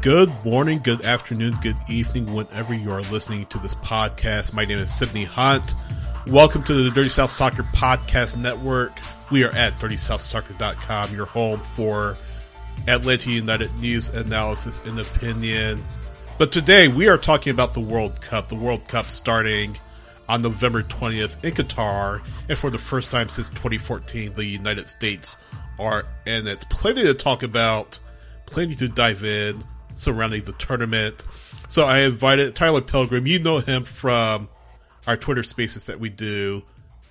Good morning, good afternoon, good evening, whenever you are listening to this podcast. My name is Sydney Hunt. Welcome to the Dirty South Soccer Podcast Network. We are at dirtysouthsoccer.com, your home for Atlanta United news, analysis, and opinion. But today we are talking about the World Cup. The World Cup starting on November 20th in Qatar, and for the first time since 2014, the United States are in it. Plenty to talk about, plenty to dive in surrounding the tournament. So I invited Tyler Pilgrim. You know him from our Twitter spaces that we do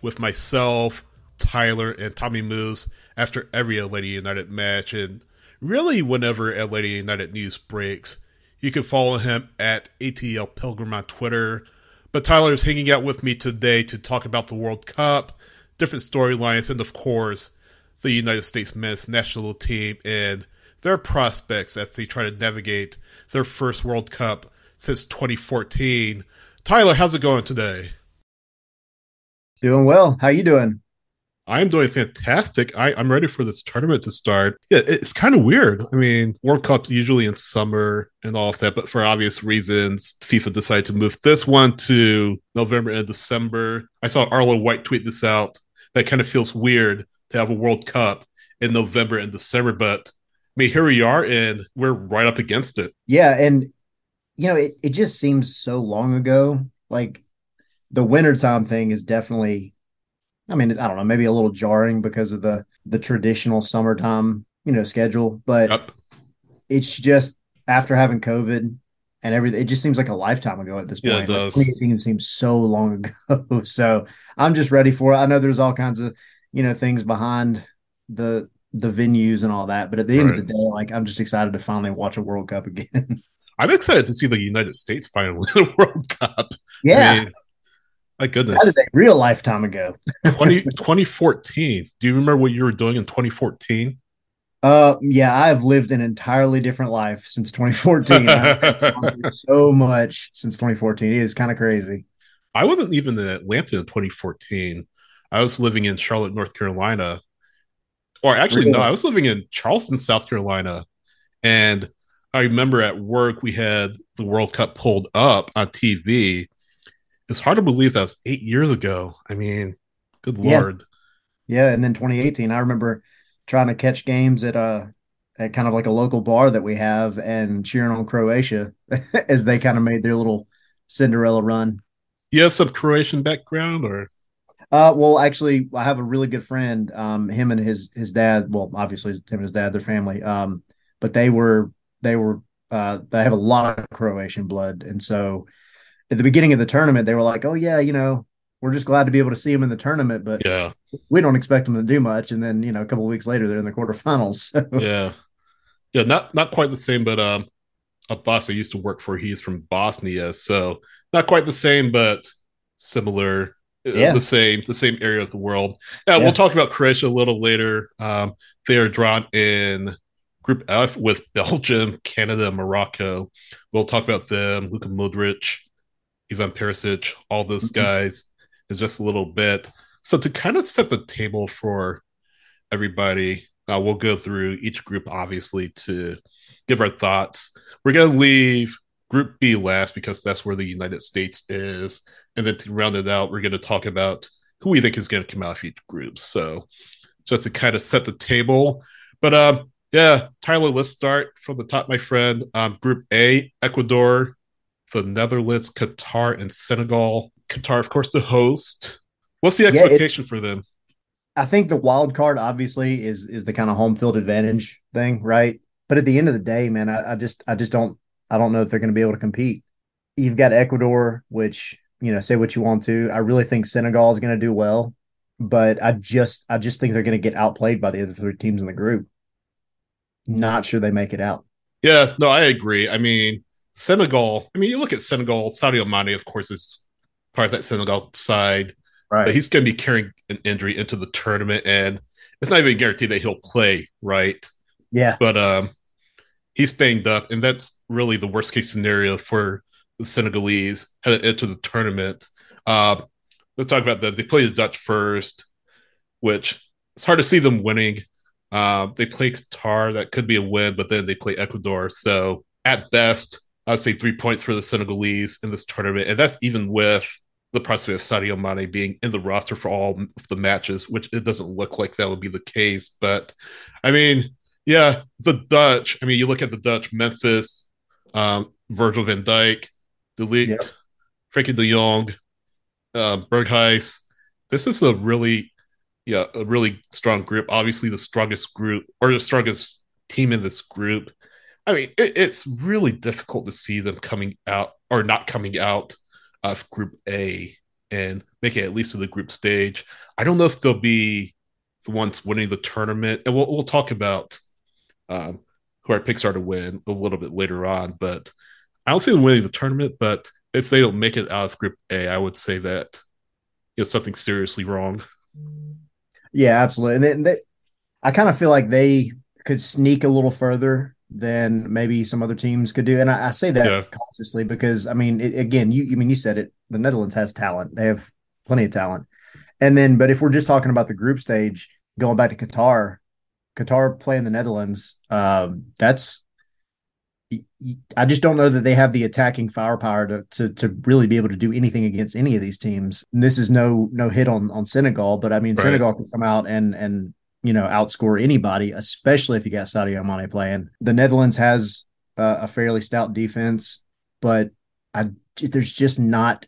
with myself, Tyler, and Tommy Moose after every Atlanta United match. And really, whenever Atlanta United news breaks, you can follow him at ATL Pilgrim on Twitter. But Tyler is hanging out with me today to talk about the World Cup, different storylines, and of course, the United States men's national team and their prospects as they try to navigate their first World Cup since 2014. Tyler, how's it going today? Doing well. How you doing? I'm doing fantastic. I, am ready for this tournament to start. Yeah, it's kind of weird. I mean, World Cup's usually in summer and all of that, but for obvious reasons, FIFA decided to move this one to November and December. I saw Arlo White tweet this out. That kind of feels weird to have a World Cup in November and December, but mean, here we are, and we're right up against it. Yeah, and you know, it, it just seems so long ago. Like the wintertime thing is definitely I mean, I don't know, maybe a little jarring because of the the traditional summertime, you know, schedule, but yep. it's just after having COVID and everything, it just seems like a lifetime ago at this point. Yeah, it does. Like, 2018 seems so long ago. so I'm just ready for it. I know there's all kinds of, you know, things behind the the venues and all that, but at the end right. of the day, like I'm just excited to finally watch a World Cup again. I'm excited to see the United States finally in the World Cup. Yeah. I mean, my goodness. That is a real lifetime ago. 20, 2014. Do you remember what you were doing in 2014? Uh, yeah, I have lived an entirely different life since 2014. so much since 2014. It is kind of crazy. I wasn't even in Atlanta in 2014. I was living in Charlotte, North Carolina. Or actually, really? no, I was living in Charleston, South Carolina. And I remember at work, we had the World Cup pulled up on TV it's hard to believe that's eight years ago. I mean, good lord. Yeah. yeah, and then 2018, I remember trying to catch games at a at kind of like a local bar that we have and cheering on Croatia as they kind of made their little Cinderella run. You have some Croatian background or uh, well, actually, I have a really good friend. Um, him and his his dad. Well, obviously, him and his dad, their family. Um, but they were they were uh, they have a lot of Croatian blood, and so at the beginning of the tournament, they were like, "Oh yeah, you know, we're just glad to be able to see them in the tournament, but yeah, we don't expect them to do much." And then you know, a couple of weeks later, they're in the quarterfinals. So. Yeah, yeah, not not quite the same, but um, a boss I used to work for, he's from Bosnia, so not quite the same, but similar. Uh, yeah. the same the same area of the world. Yeah, yeah, we'll talk about Croatia a little later. Um, they are drawn in Group F with Belgium, Canada, Morocco. We'll talk about them. Luka Modric, Ivan Perisic, all those mm-hmm. guys is just a little bit. So to kind of set the table for everybody, uh, we'll go through each group obviously to give our thoughts. We're gonna leave Group B last because that's where the United States is, and then to round it out, we're gonna talk about who we think is gonna come out of each group. So just to kind of set the table, but um. Yeah, Tyler, let's start from the top, my friend. Um, group A, Ecuador, the Netherlands, Qatar, and Senegal. Qatar, of course, the host. What's the expectation yeah, it, for them? I think the wild card obviously is is the kind of home field advantage thing, right? But at the end of the day, man, I, I just I just don't I don't know if they're going to be able to compete. You've got Ecuador, which you know, say what you want to. I really think Senegal is going to do well, but I just I just think they're going to get outplayed by the other three teams in the group. Not sure they make it out. Yeah, no, I agree. I mean, Senegal, I mean, you look at Senegal, Sadio Mane, of course, is part of that Senegal side. Right. But he's going to be carrying an injury into the tournament, and it's not even guaranteed that he'll play, right? Yeah. But um, he's banged up, and that's really the worst case scenario for the Senegalese headed into the tournament. Uh, let's talk about that. They play the Dutch first, which it's hard to see them winning. Uh, they play Qatar, that could be a win, but then they play Ecuador. So at best, I'd say three points for the Senegalese in this tournament, and that's even with the prospect of Sadio Mane being in the roster for all of the matches, which it doesn't look like that would be the case. But I mean, yeah, the Dutch. I mean, you look at the Dutch, Memphis, um, Virgil van Dijk, De Ligt, yep. Frenkie de Jong, uh, Berghuis. This is a really, yeah, a really strong group. Obviously, the strongest group or the strongest team in this group. I mean, it, it's really difficult to see them coming out or not coming out of Group A and making it at least to the group stage. I don't know if they'll be the ones winning the tournament, and we'll we'll talk about um, who our picks are to win a little bit later on. But I don't see them winning the tournament. But if they don't make it out of Group A, I would say that you know something seriously wrong. Yeah, absolutely. And they, they I kind of feel like they could sneak a little further than maybe some other teams could do. And I, I say that yeah. consciously because I mean, it, again, you, I mean, you said it. The Netherlands has talent; they have plenty of talent. And then, but if we're just talking about the group stage, going back to Qatar, Qatar playing the Netherlands, um, that's. I just don't know that they have the attacking firepower to, to to really be able to do anything against any of these teams. And this is no no hit on on Senegal, but I mean right. Senegal can come out and and you know, outscore anybody, especially if you got Sadio Mane playing. The Netherlands has uh, a fairly stout defense, but I, there's just not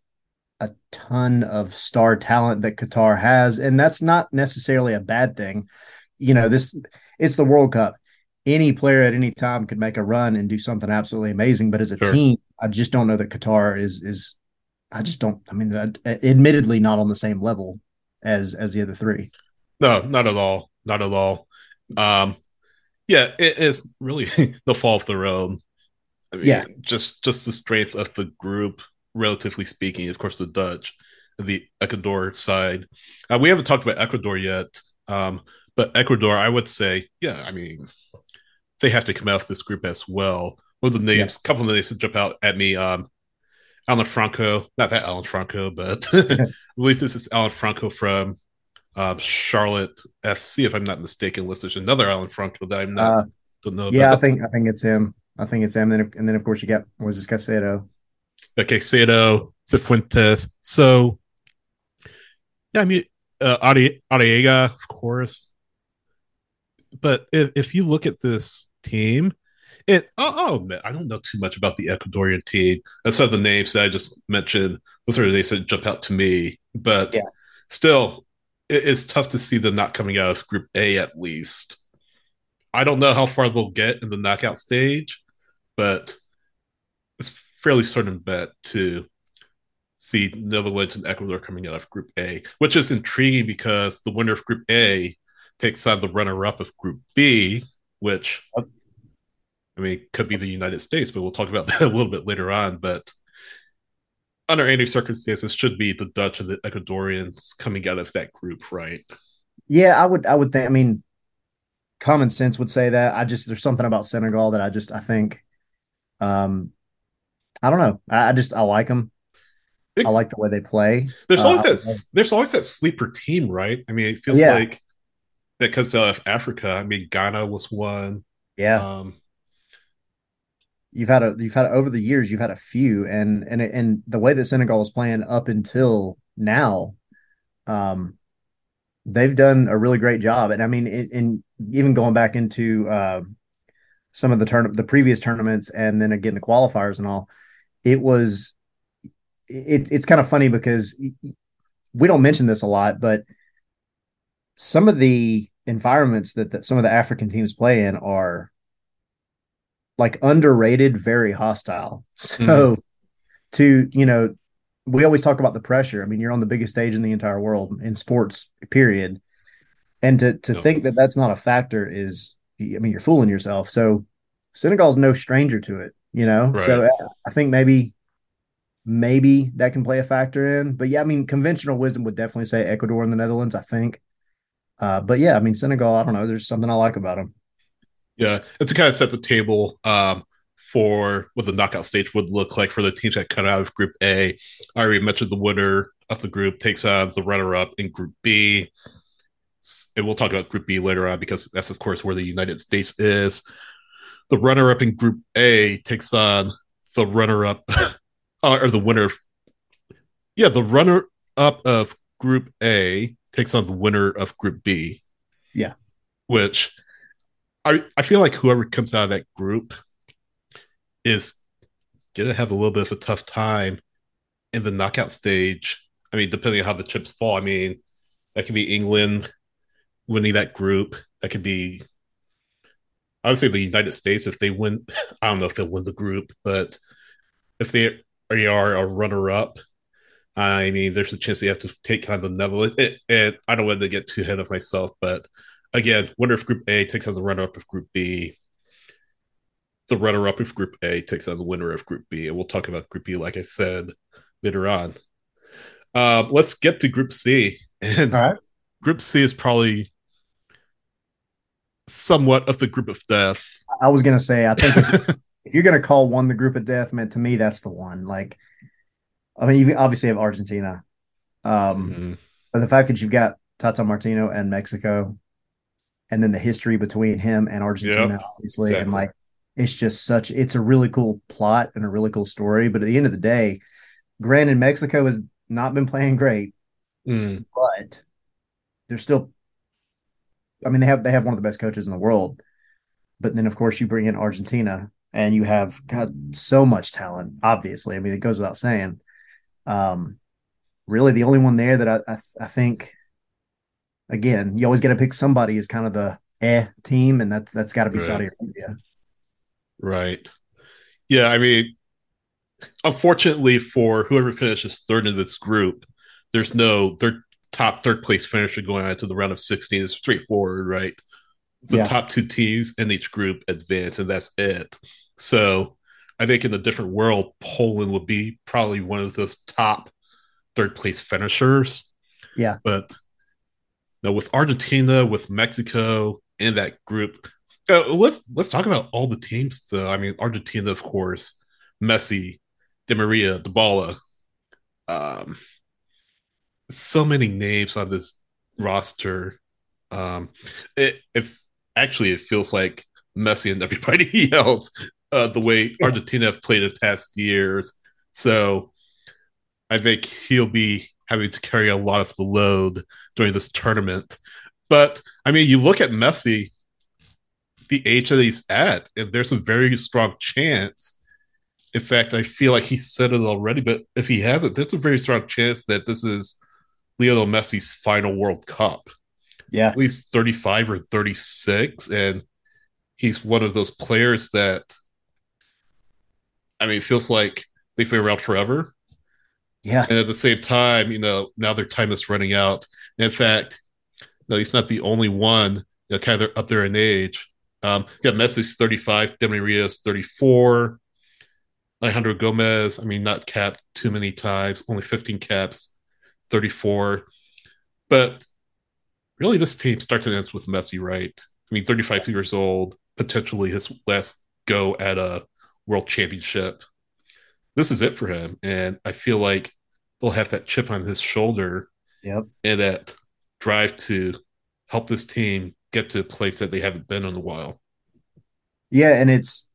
a ton of star talent that Qatar has, and that's not necessarily a bad thing. You know, this it's the World Cup. Any player at any time could make a run and do something absolutely amazing, but as a sure. team, I just don't know that Qatar is is. I just don't. I mean, admittedly, not on the same level as as the other three. No, not at all not at all. Um, yeah, it is really the fall of the road. I mean, yeah, just just the strength of the group, relatively speaking. Of course, the Dutch, the Ecuador side. Uh, we haven't talked about Ecuador yet, um, but Ecuador, I would say, yeah, I mean, they have to come out of this group as well. One of the names, a yeah. couple of names that jump out at me. Um, Alan Franco, not that Alan Franco, but I believe this is Alan Franco from uh, Charlotte FC, if I'm not mistaken, listed another Alan Franco that I'm not uh, don't know. Yeah, I think I think it's him. I think it's him. And then, and then of course you got was this Caicedo. The Caicedo, Cifuentes. So yeah, I mean uh, Arreaga, of course. But if, if you look at this team, it I'll, admit I don't know too much about the Ecuadorian team. That's of the names that I just mentioned. Those are the names that jump out to me. But yeah. still, it's tough to see them not coming out of Group A at least. I don't know how far they'll get in the knockout stage, but it's fairly certain bet to see Netherlands and Ecuador coming out of Group A, which is intriguing because the winner of Group A takes on the runner-up of Group B, which I mean could be the United States, but we'll talk about that a little bit later on. But under any circumstances should be the Dutch and the Ecuadorians coming out of that group, right? Yeah, I would I would think I mean common sense would say that. I just there's something about Senegal that I just I think um I don't know. I, I just I like them. It, I like the way they play. There's always uh, that there's always that sleeper team, right? I mean, it feels yeah. like that comes out of Africa. I mean, Ghana was one. Yeah. Um, you've had a you've had over the years you've had a few and and and the way that Senegal is playing up until now um they've done a really great job and I mean in, even going back into uh, some of the turn the previous tournaments and then again the qualifiers and all it was it, it's kind of funny because we don't mention this a lot but some of the environments that, that some of the African teams play in are like underrated, very hostile. So mm-hmm. to, you know, we always talk about the pressure. I mean, you're on the biggest stage in the entire world in sports, period. And to to no. think that that's not a factor is, I mean, you're fooling yourself. So Senegal's no stranger to it, you know. Right. So I think maybe maybe that can play a factor in. But yeah, I mean, conventional wisdom would definitely say Ecuador and the Netherlands. I think. Uh, but yeah, I mean, Senegal. I don't know. There's something I like about them. Yeah, and to kind of set the table um, for what the knockout stage would look like for the teams that cut out of Group A. I already mentioned the winner of the group takes on the runner-up in Group B, and we'll talk about Group B later on because that's of course where the United States is. the runner up in Group A takes on the runner up uh, or the winner yeah the runner up of Group A takes on the winner of Group B. Yeah, which I I feel like whoever comes out of that group is gonna have a little bit of a tough time in the knockout stage. I mean, depending on how the chips fall. I mean, that could be England winning that group. That could be I would say the United States if they win. I don't know if they'll win the group, but if they are a runner up, I mean, there's a chance they have to take kind of the Netherlands. And I don't want to get too ahead of myself, but again, wonder if Group A takes on the runner up of Group B. The runner up of Group A takes on the winner of Group B, and we'll talk about Group B, like I said later on. Uh, let's get to Group C, and Group C is probably somewhat of the group of death. I was gonna say, I think if, if you're gonna call one the group of death, man, to me that's the one. Like, I mean, you obviously have Argentina, um, mm-hmm. but the fact that you've got Tata Martino and Mexico, and then the history between him and Argentina, yep, obviously, exactly. and like it's just such it's a really cool plot and a really cool story. But at the end of the day, granted, Mexico has not been playing great, mm. but they're still I mean, they have they have one of the best coaches in the world, but then of course you bring in Argentina and you have got so much talent. Obviously, I mean, it goes without saying. Um, really, the only one there that I I, I think, again, you always got to pick somebody as kind of the eh team, and that's that's got to be right. Saudi Arabia. Right. Yeah, I mean, unfortunately for whoever finishes third in this group, there's no they're top third place finisher going on to the round of 16 is straightforward, right? The yeah. top two teams in each group advance, and that's it. So I think in a different world, Poland would be probably one of those top third place finishers. Yeah. But now with Argentina, with Mexico in that group, uh, let's let's talk about all the teams though. I mean, Argentina, of course, Messi, Di Maria, Dybala, um, so many names on this roster. Um, it, if actually it feels like Messi and everybody else, uh, the way Argentina have played in past years. So I think he'll be having to carry a lot of the load during this tournament. But I mean, you look at Messi, the age that he's at, and there's a very strong chance. In fact, I feel like he said it already, but if he hasn't, there's a very strong chance that this is Lionel Messi's final World Cup. Yeah. At least 35 or 36. And he's one of those players that, I mean, it feels like they've been around forever. Yeah. And at the same time, you know, now their time is running out. in fact, no, he's not the only one, you know, kind of up there in age. Um, yeah, Messi's 35, Di Maria's 34. Alejandro Gomez, I mean, not capped too many times, only 15 caps. 34. But really, this team starts and ends with Messi, right? I mean, 35 years old, potentially his last go at a world championship. This is it for him. And I feel like he'll have that chip on his shoulder yep. and that drive to help this team get to a place that they haven't been in a while. Yeah, and it's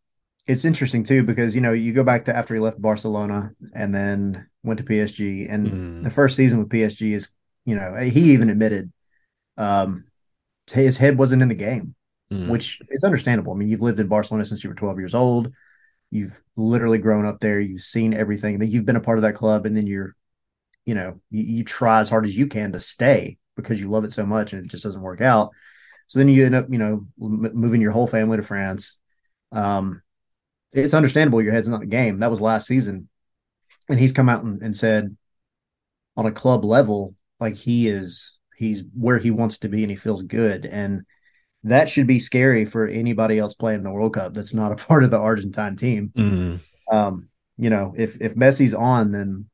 it's interesting too because you know you go back to after he left Barcelona and then went to PSG, and mm. the first season with PSG is you know he even admitted um, his head wasn't in the game, mm. which is understandable. I mean, you've lived in Barcelona since you were 12 years old. You've literally grown up there. You've seen everything. That you've been a part of that club, and then you're, you know, you, you try as hard as you can to stay because you love it so much, and it just doesn't work out. So then you end up, you know, moving your whole family to France. Um, it's understandable your head's not the game. That was last season. And he's come out and, and said on a club level, like he is he's where he wants to be and he feels good. And that should be scary for anybody else playing in the World Cup that's not a part of the Argentine team. Mm-hmm. Um, you know, if if Messi's on, then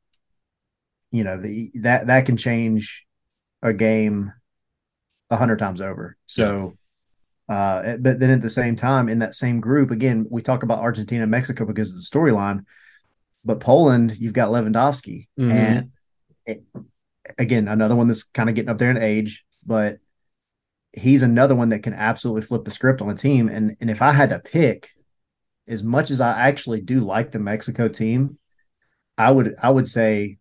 you know the, that that can change a game a hundred times over. So uh, but then at the same time, in that same group, again, we talk about Argentina and Mexico because of the storyline. But Poland, you've got Lewandowski, mm-hmm. and it, again, another one that's kind of getting up there in age, but he's another one that can absolutely flip the script on a team. And and if I had to pick, as much as I actually do like the Mexico team, I would I would say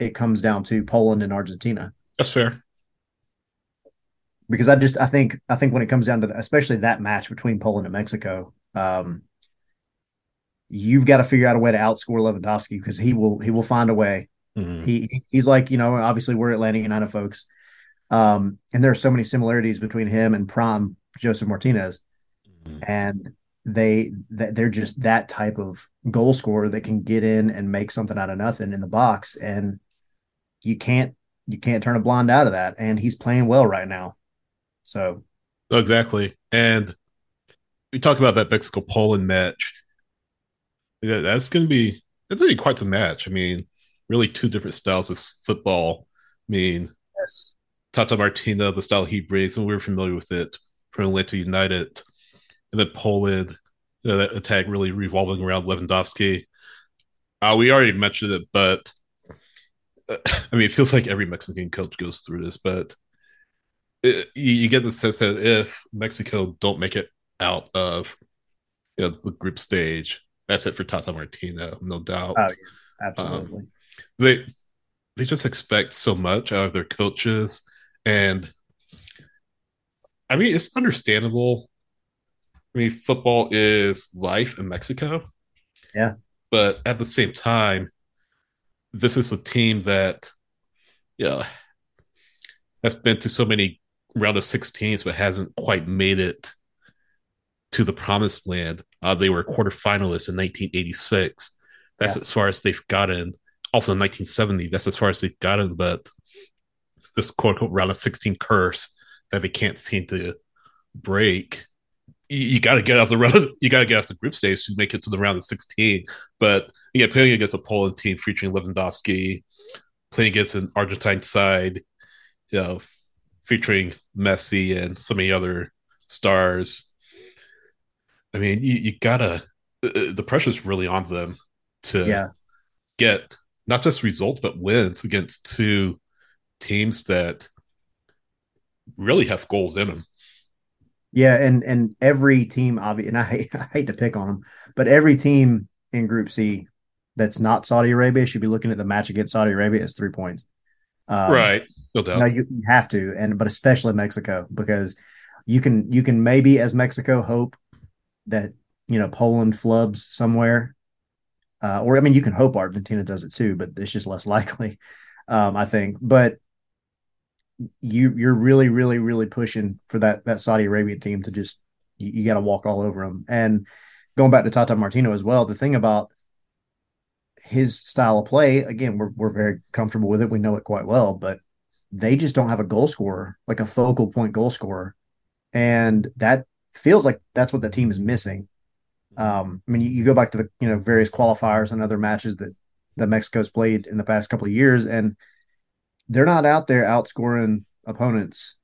it comes down to Poland and Argentina. That's fair. Because I just I think I think when it comes down to the, especially that match between Poland and Mexico, um, you've got to figure out a way to outscore Lewandowski because he will he will find a way. Mm-hmm. He he's like you know obviously we're Atlanta United folks, um, and there are so many similarities between him and Prom Josef Martinez, mm-hmm. and they they're just that type of goal scorer that can get in and make something out of nothing in the box, and you can't you can't turn a blind out of that. And he's playing well right now, so exactly. And we talked about that Mexico Poland match. That's going to be that's going to be quite the match. I mean, really two different styles of football. I mean, yes, Tata Martino, the style he brings, and we are familiar with it from Atlanta United, and then Poland, you know, that attack really revolving around Lewandowski. Uh, we already mentioned it, but uh, I mean, it feels like every Mexican coach goes through this, but it, you, you, get the sense that if Mexico don't make it out of you know, the group stage, that's it for Tata Martino, no doubt. Oh, yeah. absolutely. Um, they they just expect so much out of their coaches, and I mean, it's understandable. I mean, football is life in Mexico. Yeah. But at the same time, this is a team that, yeah, you know, has been to so many round of 16s, but hasn't quite made it to the promised land. Uh, they were quarterfinalists in 1986. That's yeah. as far as they've gotten. Also in 1970, that's as far as they've gotten. But this quote unquote round of 16 curse that they can't seem to break. You, you got to get off the round. You got to get off the group stage to make it to the round of 16. But yeah, playing against a Poland team featuring Lewandowski, playing against an Argentine side, you know, featuring Messi and so many other stars. I mean, you, you gotta. Uh, uh, the pressure's really on them to yeah. get not just results but wins against two teams that really have goals in them. Yeah, and and every team, obviously, and I hate, I hate to pick on them, but every team in Group C that's not Saudi Arabia should be looking at the match against Saudi Arabia as three points. Um, right, no doubt. No, you, you have to, and but especially Mexico because you can you can maybe as Mexico hope that you know Poland flubs somewhere, uh, or I mean you can hope Argentina does it too, but it's just less likely, um, I think. But you you're really really really pushing for that that Saudi Arabian team to just you, you got to walk all over them. And going back to Tata Martino as well, the thing about his style of play, again, we're we're very comfortable with it. We know it quite well, but they just don't have a goal scorer, like a focal point goal scorer. And that feels like that's what the team is missing. Um, I mean, you, you go back to the you know various qualifiers and other matches that that Mexico's played in the past couple of years, and they're not out there outscoring opponents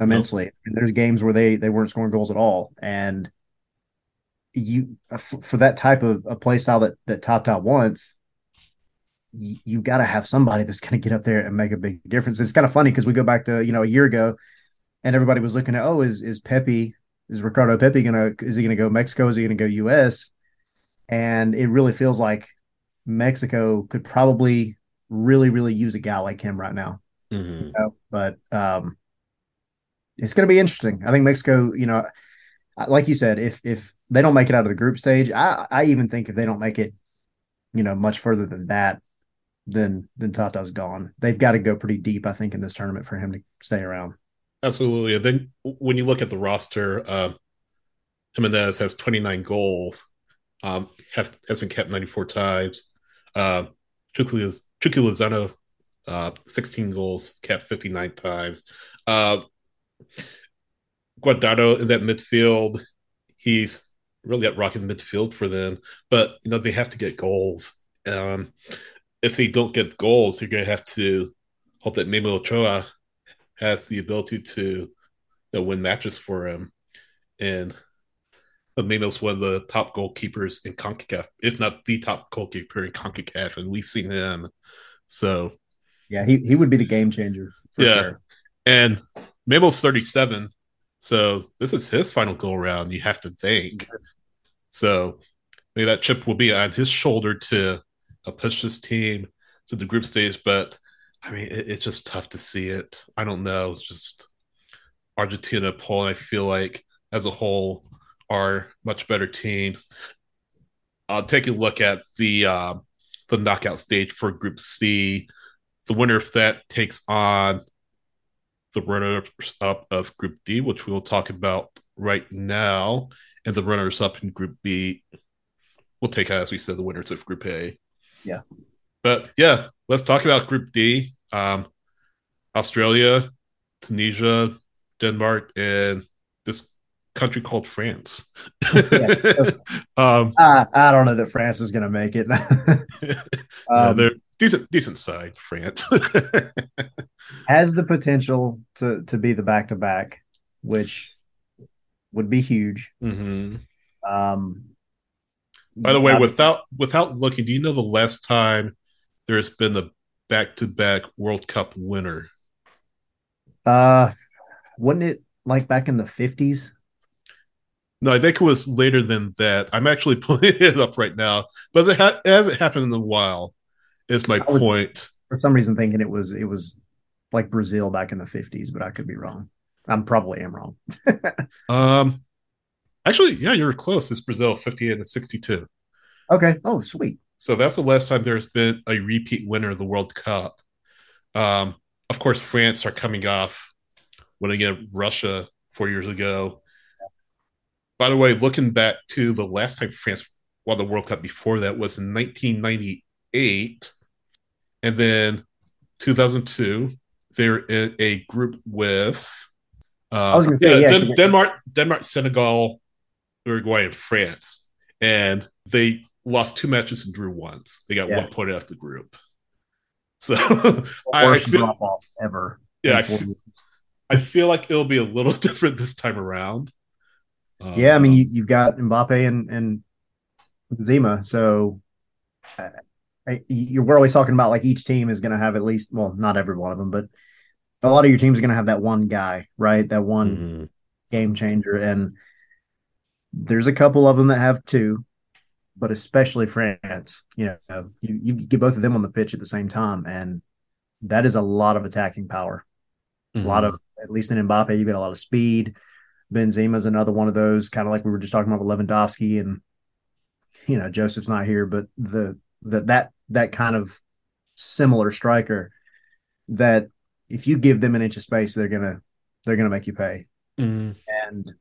immensely. Nope. There's games where they they weren't scoring goals at all, and you for that type of a play style that that Tata wants, you, you got to have somebody that's going to get up there and make a big difference. It's kind of funny because we go back to you know a year ago, and everybody was looking at oh is is Pepi is Ricardo Pepi gonna is he gonna go Mexico is he gonna go U.S. And it really feels like Mexico could probably really, really use a guy like him right now. Mm-hmm. You know? But um, it's going to be interesting. I think Mexico, you know, like you said, if if they don't make it out of the group stage, I I even think if they don't make it, you know, much further than that, then then Tata's gone. They've got to go pretty deep, I think, in this tournament for him to stay around. Absolutely. And then when you look at the roster, uh, Jiménez has 29 goals, um, has, has been kept 94 times. Uh, Chucky Chucky Lozano, uh, 16 goals, capped 59 times. Uh, Guardado in that midfield, he's really at rocking midfield for them. But you know they have to get goals. Um, if they don't get goals, they're going to have to hope that Memo Ochoa has the ability to you know, win matches for him. And Memo's one of the top goalkeepers in CONCACAF, if not the top goalkeeper in CONCACAF, and we've seen him so, yeah, he, he would be the game changer. yeah. Sure. And Memo's 37. So this is his final goal round, you have to think. So maybe that chip will be on his shoulder to uh, push this team to the group stage. But I mean, it, it's just tough to see it. I don't know. It's just Argentina, Poland. I feel like as a whole are much better teams. I'll take a look at the uh, the knockout stage for Group C. The winner of that takes on the runners up of Group D, which we'll talk about right now, and the runners up in Group B We'll take, as we said, the winners of Group A. Yeah. But yeah, let's talk about Group D. Um, Australia, Tunisia, Denmark, and this country called France. yes. um, I, I, don't know that France is going to make it. um, they're decent, decent side. France has the potential to to be the back to back, which would be huge. Mm-hmm. Um, By the way, without without looking, do you know the last time there has been a back to back World Cup winner? Uh, wasn't it like back in the fifties? No, I think it was later than that. I'm actually pulling it up right now, but it, ha- it hasn't happened in a while. Is my was, point? For some reason, thinking it was it was like Brazil back in the 50s, but I could be wrong. I'm probably am wrong. um, actually, yeah, you're close. It's Brazil, 58 and 62. Okay. Oh, sweet. So that's the last time there's been a repeat winner of the World Cup. Um, of course, France are coming off winning at Russia four years ago. By the way, looking back to the last time France won the World Cup before that was in 1998, and then 2002 they're in a group with uh, I was going to say yeah, yeah, Den- Denmark, Denmark, Senegal, Uruguay, and France, and they lost two matches and drew once. They got yeah. one point out of the group. So I, I feel, drop off ever. Yeah, I feel, I feel like it'll be a little different this time around. Um, yeah, I mean you, you've got Mbappe and and Zima, so uh, I, you, we're always talking about like each team is going to have at least well, not every one of them, but a lot of your teams are going to have that one guy, right? That one mm-hmm. game changer, and there's a couple of them that have two, but especially France. You know, you, you get both of them on the pitch at the same time, and that is a lot of attacking power. Mm-hmm. A lot of, mm-hmm. at least in Mbappe, you get a lot of speed. Benzema is another one of those, kind of like we were just talking about with Lewandowski, and you know Josef's not here, but the that that that kind of similar striker that if you give them an inch of space, they're gonna they're gonna make you pay. Mm-hmm. And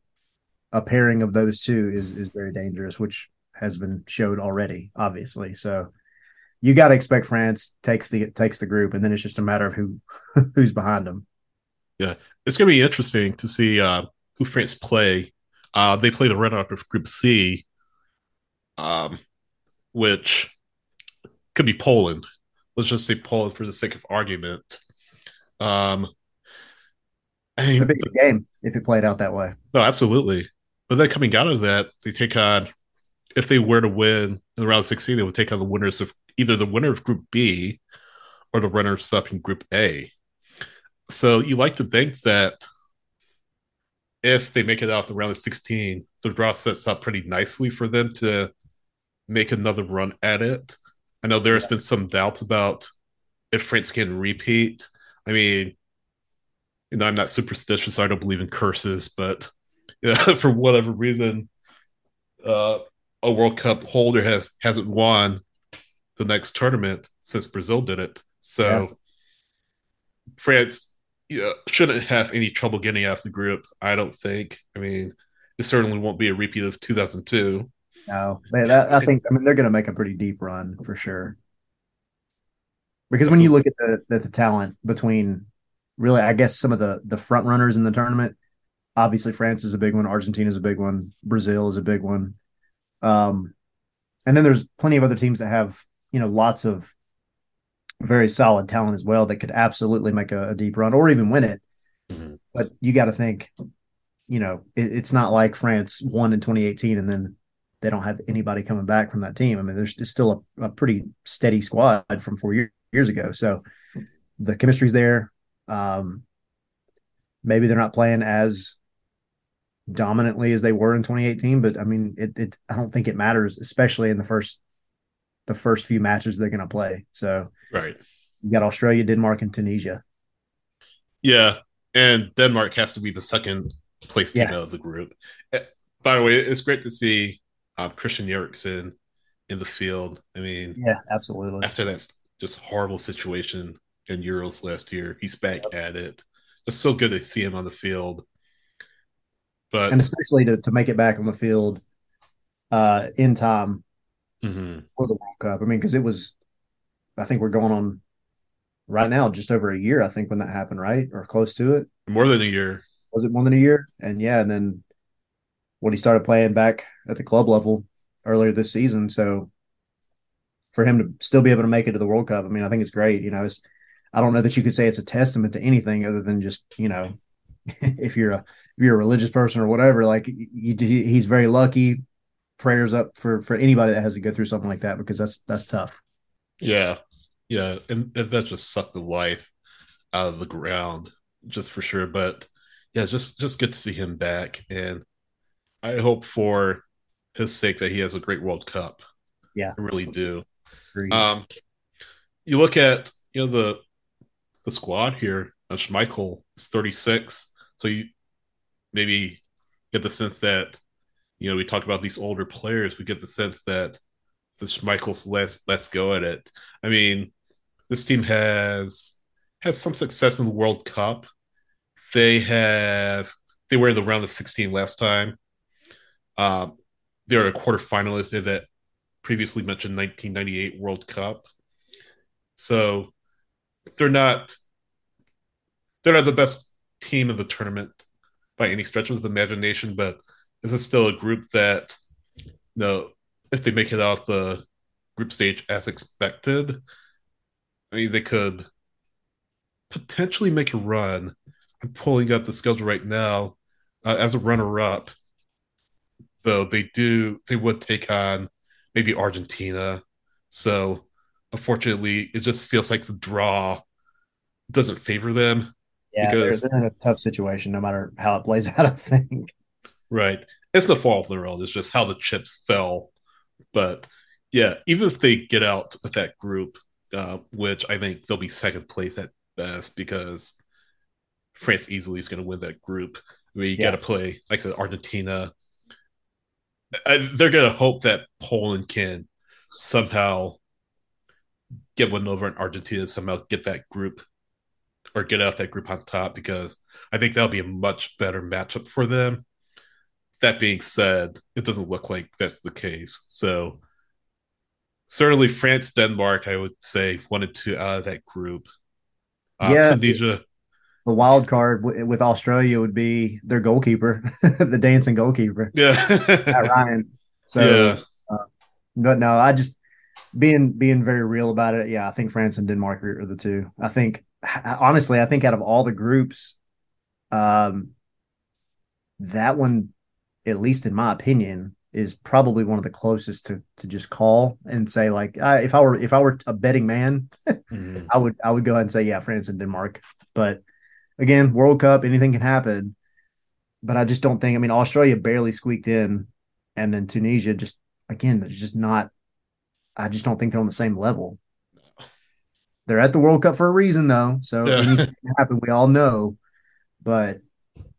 a pairing of those two is is very dangerous, which has been showed already, obviously. So you got to expect France takes the takes the group, and then it's just a matter of who who's behind them. Yeah, it's gonna be interesting to see uh, who France play. Uh, they play the runner-up of Group C, um, which could be Poland. Let's just say Poland for the sake of argument. Um, I mean, a big game if it played out that way. No, absolutely. But then coming out of that, they take on if they were to win in the round of 16, they would take on the winners of either the winner of Group B or the runners up in Group A. So you like to think that if they make it out of the round of 16, the draw sets up pretty nicely for them to make another run at it. I know there's yeah. been some doubts about if France can repeat. I mean, you know, I'm not superstitious. I don't believe in curses, but yeah, for whatever reason, uh, a World Cup holder has hasn't won the next tournament since Brazil did it. So yeah. France yeah, shouldn't have any trouble getting out of the group. I don't think. I mean, it certainly won't be a repeat of 2002. No, that, I think. I mean, they're going to make a pretty deep run for sure. Because when you look at the, the the talent between, really, I guess some of the the front runners in the tournament, obviously France is a big one, Argentina is a big one, Brazil is a big one, um, and then there's plenty of other teams that have you know lots of very solid talent as well that could absolutely make a, a deep run or even win it. Mm-hmm. But you got to think, you know, it, it's not like France won in 2018 and then they don't have anybody coming back from that team. I mean, there's still a, a pretty steady squad from four years, years ago. So the chemistry's there. Um, maybe they're not playing as dominantly as they were in 2018. But I mean, it, it I don't think it matters, especially in the first the first few matches they're going to play. So right, you got Australia, Denmark, and Tunisia. Yeah, and Denmark has to be the second place team yeah. out of the group. Eh, by the way, it's great to see uh, Christian Eriksen in the field. I mean, yeah, absolutely. After that just horrible situation in Euros last year, he's back yep. at it. It's so good to see him on the field. But and especially to, to make it back on the field uh, in time mm-hmm. for the World Cup. I mean, because it was, I think we're going on right now just over a year. I think when that happened, right or close to it. More than a year. Was it more than a year? And yeah, and then when he started playing back at the club level earlier this season, so for him to still be able to make it to the World Cup, I mean, I think it's great. You know, it's I don't know that you could say it's a testament to anything other than just you know, if you're a if you're a religious person or whatever, like you, he's very lucky. Prayers up for for anybody that has to go through something like that because that's that's tough. Yeah, yeah, and if that just sucked the life out of the ground, just for sure. But yeah, just just good to see him back, and I hope for his sake that he has a great World Cup. Yeah, I really do. Um, you look at you know the the squad here. Uh, Schmeichel is 36, so you maybe get the sense that you know we talk about these older players. We get the sense that the Schmeichel's less let's go at it. I mean, this team has has some success in the World Cup. They have they were in the round of 16 last time. Um, they're a quarterfinalist in that previously mentioned 1998 World Cup. So they're not they're not the best team of the tournament by any stretch of the imagination, but this is still a group that you know if they make it out the group stage as expected, I mean they could potentially make a run. I'm pulling up the schedule right now uh, as a runner up. Though they do, they would take on maybe Argentina. So unfortunately, it just feels like the draw doesn't favor them. Yeah, because, they're, in a tough situation no matter how it plays out. I think. Right, it's the fault of the world. It's just how the chips fell. But yeah, even if they get out of that group, uh, which I think they'll be second place at best because France easily is going to win that group. I mean, you yeah. got to play, like I said, Argentina, I, they're going to hope that Poland can somehow get one over in Argentina, somehow get that group or get out that group on top because I think that'll be a much better matchup for them. That being said, it doesn't look like that's the case. So certainly France, Denmark, I would say wanted to out of that group. Uh, yeah, Tunisia, the wild card w- with Australia would be their goalkeeper, the dancing goalkeeper. Yeah, Ryan. So, yeah. Uh, but no, I just being being very real about it. Yeah, I think France and Denmark are, are the two. I think honestly, I think out of all the groups, um, that one, at least in my opinion, is probably one of the closest to to just call and say like, uh, if I were if I were a betting man, mm-hmm. I would I would go ahead and say yeah, France and Denmark. But again, World Cup, anything can happen. But I just don't think. I mean, Australia barely squeaked in, and then Tunisia just again, they're just not. I just don't think they're on the same level. They're at the World Cup for a reason, though. So yeah. anything can happen. We all know, but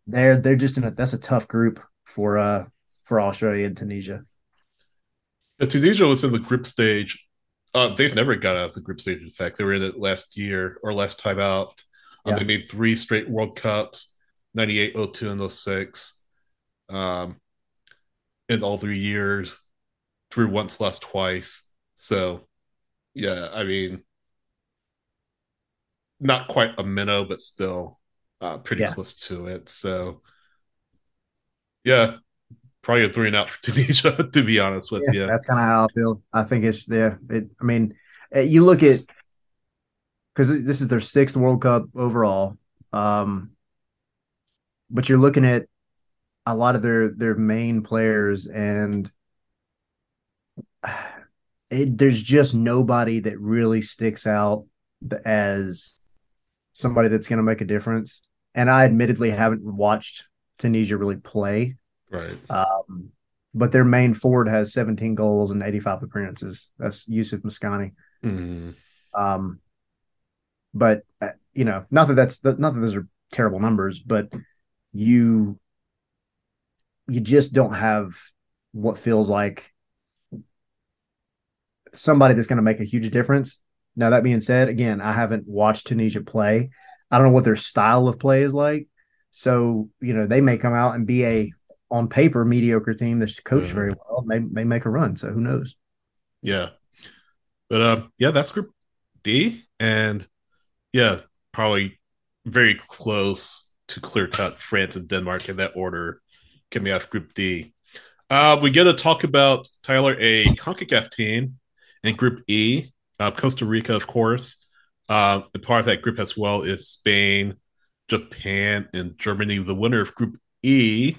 they're they're just in a that's a tough group for uh for Australia and Tunisia. Yeah, Tunisia was in the group stage. Uh, they've never got out of the group stage. In fact, they were in it last year or last time out. Um, yeah. They made three straight World Cups 98, 02, and 06. Um, in all three years, drew once, lost twice. So, yeah, I mean, not quite a minnow, but still uh, pretty yeah. close to it. So, yeah, probably a three and out for Tunisia, to be honest with yeah, you. That's kind of how I feel. I think it's there. It, I mean, eh, you look at because this is their sixth World Cup overall. Um, but you're looking at a lot of their their main players, and it, there's just nobody that really sticks out as somebody that's going to make a difference. And I admittedly haven't watched Tunisia really play Right. Um, but their main forward has 17 goals and 85 appearances. That's Youssef Msakni. Mm. Um, but uh, you know, not that that's not that those are terrible numbers, but you you just don't have what feels like somebody that's going to make a huge difference. Now that being said, again, I haven't watched Tunisia play. I don't know what their style of play is like. So, you know, they may come out and be a on paper mediocre team that's coached mm-hmm. very well, may may make a run. So who knows? Yeah. But uh yeah, that's group D. And yeah, probably very close to clear cut France and Denmark in that order coming out of Group D. Uh, we get to talk about Tyler, a CONCACAF team in Group E. Uh, Costa Rica, of course. Uh, and part of that group as well is Spain, Japan, and Germany. The winner of Group E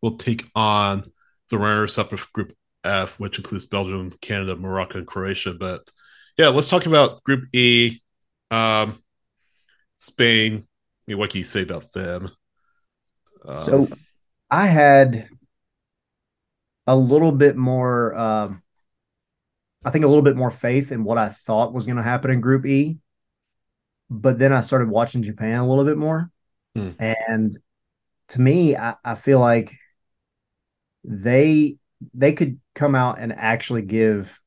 will take on the runners up of Group F, which includes Belgium, Canada, Morocco, and Croatia. But yeah, let's talk about Group E. Um, Spain. I mean, what can you say about them? Um, so I had a little bit more, um, I think a little bit more faith in what I thought was going to happen in Group E. But then I started watching Japan a little bit more. Hmm. And to me, I, I feel like they they could come out and actually give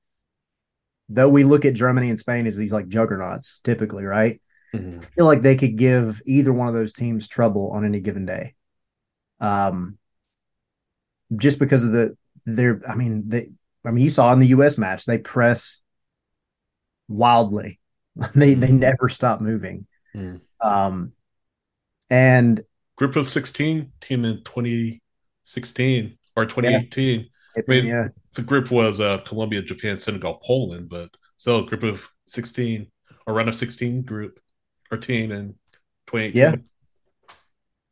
though we look at Germany and Spain as these like juggernauts typically, right? Mm-hmm. I feel like they could give either one of those teams trouble on any given day. Um, just because of the their, I mean, they, I mean, you saw in the U.S. match they press wildly. they they never stop moving. Mm. Um, and group of sixteen team in twenty sixteen or twenty eighteen. Yeah. I mean, yeah. the group was uh, Colombia, Japan, Senegal, Poland, but still a group of 16 or run of 16 group or team in 2018. Yeah.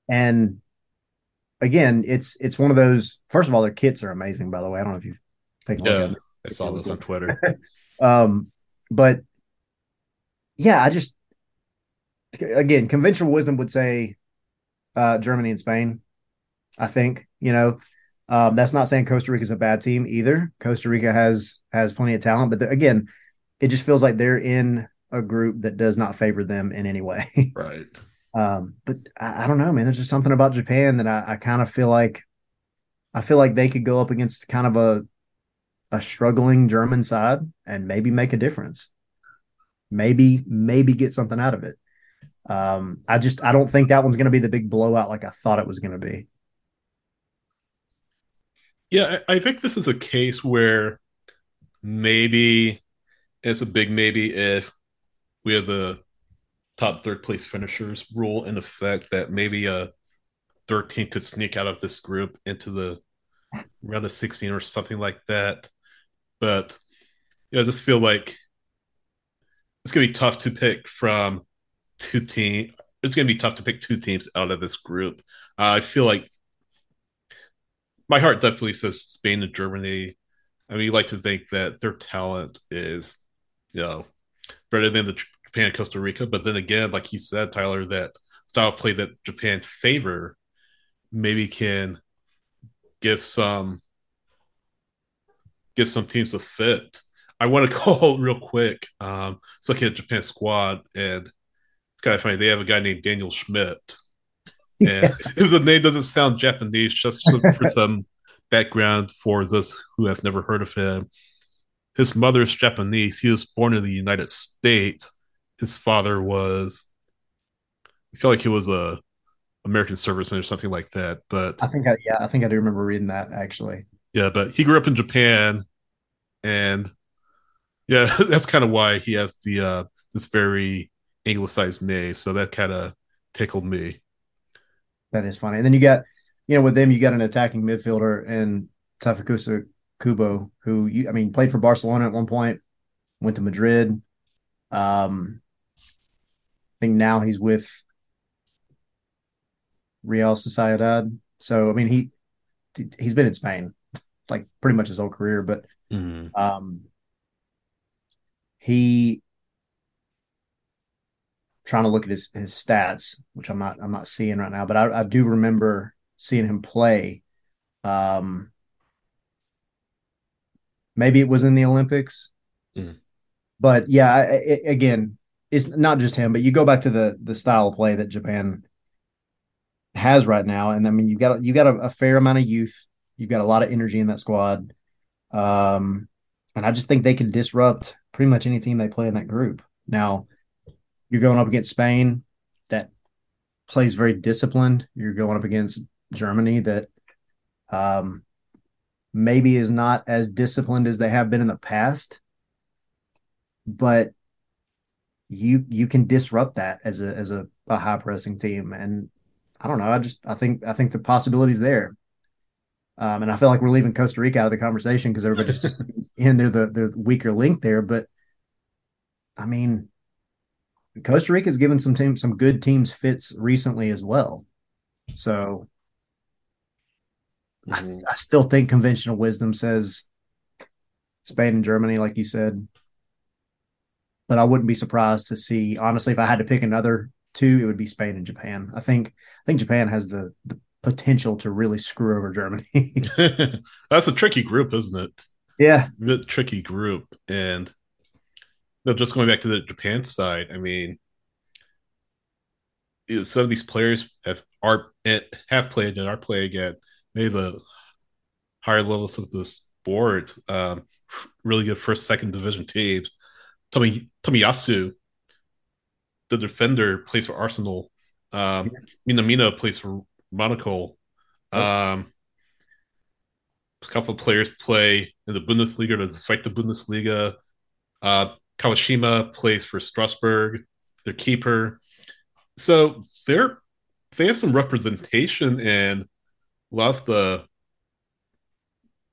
And again, it's it's one of those. First of all, their kits are amazing. By the way, I don't know if you've taken. Yeah, I saw this on Twitter. um, but yeah, I just again, conventional wisdom would say uh, Germany and Spain. I think you know um, that's not saying Costa Rica is a bad team either. Costa Rica has has plenty of talent, but again, it just feels like they're in a group that does not favor them in any way. Right. Um, but I, I, don't know, man. There's just something about Japan that I, I kind of feel like I feel like they could go up against kind of a a struggling German side and maybe make a difference. Maybe maybe get something out of it. Um, I just I don't think that one's going to be the big blowout like I thought it was going to be. Yeah, I, I think this is a case where maybe it's a big maybe if we have the top third place finishers rule in effect that maybe a 13 could sneak out of this group into the round of 16 or something like that. But yeah, I just feel like it's gonna be tough to pick from two teams. It's gonna be tough to pick two teams out of this group. Uh, I feel like my heart definitely says Spain and Germany. I mean, you like to think that their talent is, you know, better than the Japan and Costa Rica. But then again, like he said, Tyler, that style play that Japan favor maybe can give some give some teams a fit. I want to call real quick. Um, let's look at Japan squad, and it's kind of funny. They have a guy named Daniel Schmidt. And if the name doesn't sound Japanese, just for some background for those who have never heard of him, his mother's Japanese. He was born in the United States. His father was, I feel like he was a American serviceman or something like that. But I think, I, yeah, I think I do remember reading that actually. Yeah, but he grew up in Japan, and yeah, that's kind of why he has the uh this very anglicized name. So that kind of tickled me. That is funny. And then you got, you know, with them, you got an attacking midfielder and Takefusa Kubo, who you, I mean, played for Barcelona at one point, went to Madrid. Um, I think now he's with Real Sociedad. So I mean, he he's been in Spain like pretty much his whole career, but mm-hmm. um, he trying to look at his his stats, which I'm not I'm not seeing right now, but I, I do remember seeing him play Um, maybe it was in the Olympics, mm. but yeah, it, again, it's not just him. But you go back to the the style of play that Japan has right now, and I mean, you got you got a, a fair amount of youth. You've got a lot of energy in that squad. Um, and I just think they can disrupt pretty much any team they play in that group. Now, you're going up against Spain that plays very disciplined. You're going up against Germany that um, maybe is not as disciplined as they have been in the past, but you you can disrupt that as a as a, a high pressing team. And I don't know. I just I think I think the possibilities there. Um, and I feel like we're leaving Costa Rica out of the conversation because everybody just in they're the they're the weaker link there. But I mean, Costa Rica's given some teams some good teams fits recently as well. So mm-hmm. I, I still think conventional wisdom says Spain and Germany, like you said. But I wouldn't be surprised to see, honestly, if I had to pick another two, it would be Spain and Japan. I think I think Japan has the the potential to really screw over Germany. That's a tricky group, isn't it? Yeah, a bit tricky group, and no, just going back to the Japan side. I mean, some of these players have are have played and are playing at maybe the higher levels of this board. Um, really good first, second division teams. Tomi Tomiyasu, the defender, plays for Arsenal. Um, Minamino plays for Monaco. Um, a couple of players play in the Bundesliga or the Bundesliga. Uh, Kawashima plays for Strasbourg, their keeper. So they're they have some representation in a lot of the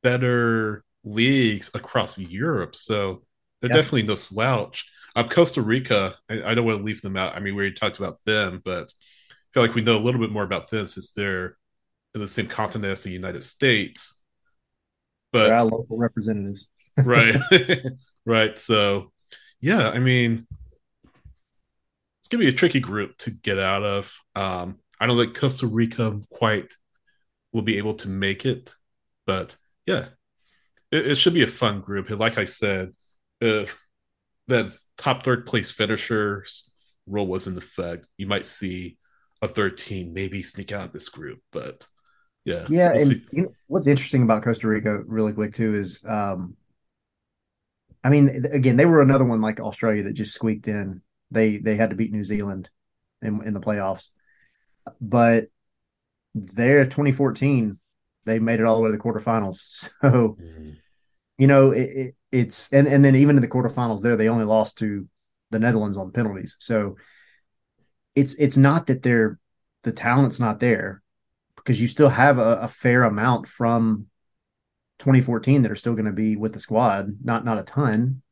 better leagues across Europe. So they're definitely no slouch. Um, Costa Rica, I, I, don't want to leave them out. I mean, we already talked about them, but feel like we know a little bit more about them since they're in the same continent as the United States. But they're local representatives. right. right. So yeah, I mean it's gonna be a tricky group to get out of. Um, I don't think Costa Rica quite will be able to make it, but yeah, it, it should be a fun group. And like I said, if that top third place finishers rule was in effect, you might see a third team maybe sneak out of this group. But yeah, yeah. We'll and you know, what's interesting about Costa Rica, really quick too, is um, I mean, again, they were another one like Australia that just squeaked in. They they had to beat New Zealand in in the playoffs, but there 2014 they made it all the way to the quarterfinals. So. Mm-hmm. You know, it, it, it's and and then even in the quarterfinals there, they only lost to the Netherlands on penalties. So it's it's not that they're the talent's not there because you still have a, a fair amount from 2014 that are still going to be with the squad. Not not a ton,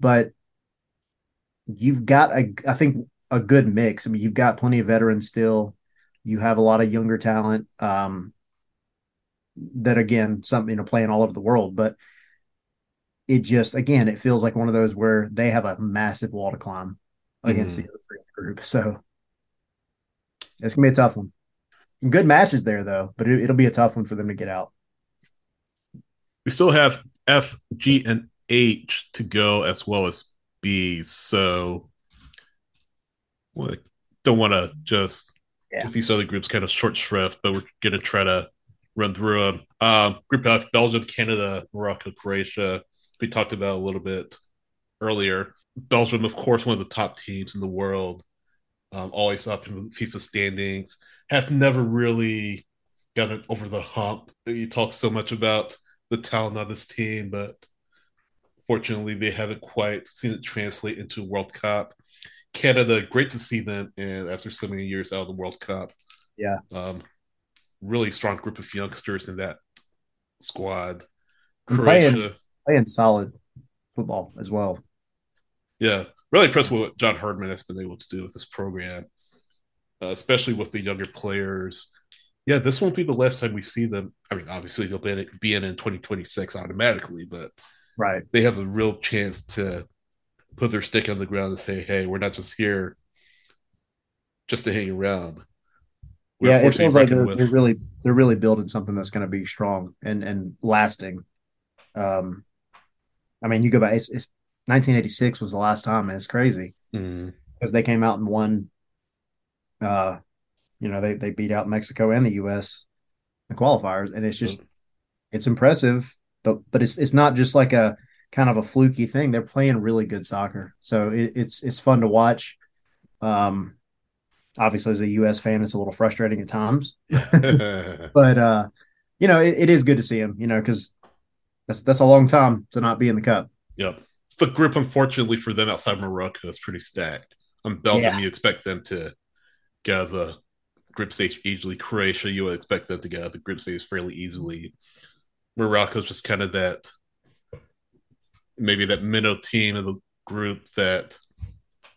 but you've got a I think a good mix. I mean, you've got plenty of veterans still. You have a lot of younger talent. Um, that again, some you know playing all over the world, but it just again it feels like one of those where they have a massive wall to climb against mm. the other three group. So it's gonna be a tough one. good matches there though, but it, will be a tough one for them to get out. We still have F, G, and H to go as well as B. So we don't want to just yeah. give these other groups kind of short shrift, but we're gonna try to run through them. Um, group F: Belgium, Canada, Morocco, Croatia. We talked about a little bit earlier. Belgium, of course, one of the top teams in the world um, always up in FIFA standings, have never really gotten over the hump. That you talk so much about the talent of this team, but fortunately, they haven't quite seen it translate into World Cup. Canada, great to see them, and after so many years out of the World Cup, yeah, um, really strong group of youngsters in that squad. Playing, playing solid football as well. Yeah, really impressed with what John Herdman has been able to do with this program, uh, especially with the younger players. Yeah, this won't be the last time we see them. I mean, obviously they'll be in, be in, in 2026 automatically, but right, they have a real chance to put their stick on the ground and say, "Hey, we're not just here just to hang around." yeah, it feels like they're, they're, really they're really building something that's going to be strong and and lasting. Um, I mean, you go back. It's, it's 1986 was the last time. And it's crazy because mm. they came out and won. Uh, you know, they they beat out Mexico and the U.S. the qualifiers, and it's just it's impressive. But but it's it's not just like a kind of a fluky thing. They're playing really good soccer, so it, it's it's fun to watch. Um, obviously, as a U.S. fan, it's a little frustrating at times, but uh, you know, it, it is good to see them. You know, because that's that's a long time to not be in the cup. Yep, the group, unfortunately for them, outside Morocco, is pretty stacked. On Belgium, yeah. you expect them to get the group stage easily. Croatia, you would expect them to get out the group stage fairly easily. Morocco's just kind of that maybe that middle team of the group that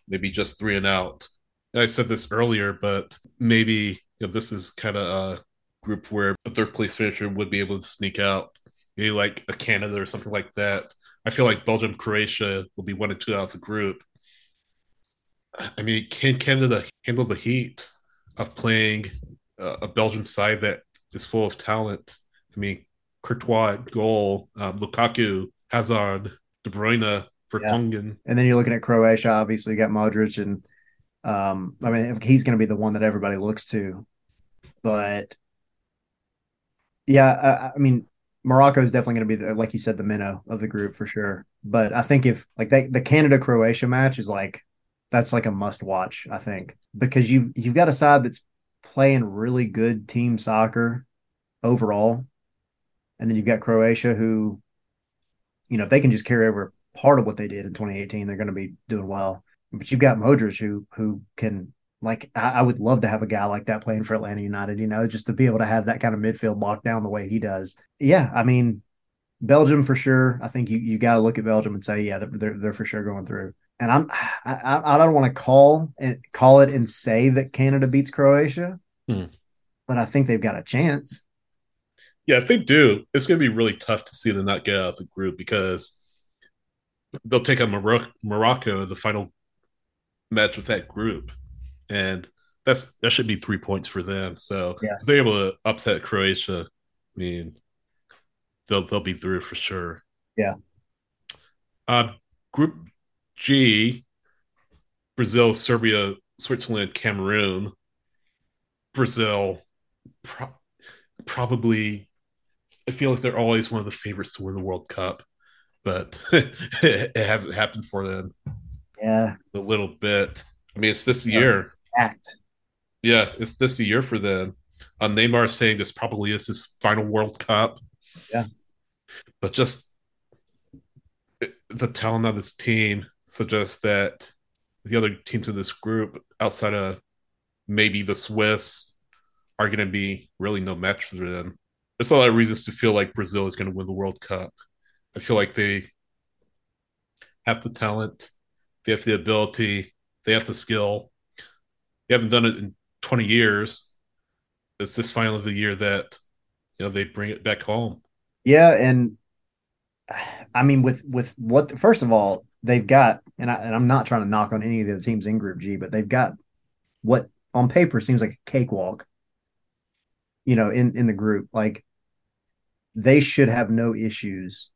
maybe just three and out. And I said this earlier, but maybe you know, this is kind of a group where a third place finisher would be able to sneak out, maybe like a Canada or something like that. I feel like Belgium, Croatia will be one or two out of the group. I mean, can Canada handle the heat of playing uh, a Belgium side that is full of talent? I mean, Courtois goal, um, Lukaku, Hazard, De Bruyne for yeah. And then you're looking at Croatia, obviously, you got Modric, and um, I mean, he's going to be the one that everybody looks to. But yeah, I, I mean, Morocco is definitely going to be, the, like you said, the minnow of the group for sure. But I think if like they, the Canada Croatia match is like that's like a must watch. I think because you've you've got a side that's playing really good team soccer overall, and then you've got Croatia who you know, if they can just carry over part of what they did in 2018, they're going to be doing well. But you've got Modric who who can like I, I, would love to have a guy like that playing for Atlanta United. You know, just to be able to have that kind of midfield locked down the way he does. Yeah, I mean, Belgium for sure. I think you you got to look at Belgium and say, yeah, they're they're for sure going through. And I'm I, I don't want to call and call it and say that Canada beats Croatia, hmm. but I think they've got a chance. Yeah, if they do, it's going to be really tough to see them not get out of the group because they'll take on Morocco, Morocco the final match with that group, and that's that should be three points for them. So yeah. if they're able to upset Croatia, I mean, they'll they'll be through for sure. Yeah. Uh, group G: Brazil, Serbia, Switzerland, Cameroon. Brazil, pro- probably I feel like they're always one of the favorites to win the World Cup, but it hasn't happened for them. Yeah, a little bit. I mean, it's this year. Act. Yeah, it's this year for them. Uh, Neymar is saying this probably is his final World Cup. Yeah, but just the talent of this team suggests that the other teams in this group, outside of maybe the Swiss, are going to be really no match for them there's a lot of reasons to feel like Brazil is going to win the World Cup. I feel like they have the talent, they have the ability, they have the skill. They haven't done it in 20 years. It's this final of the year that you know they bring it back home. Yeah, and I mean with with what first of all they've got, and, I, and I'm not trying to knock on any of the teams in Group G, but they've got what on paper seems like a cakewalk. You know, in in the group, like they should have no issues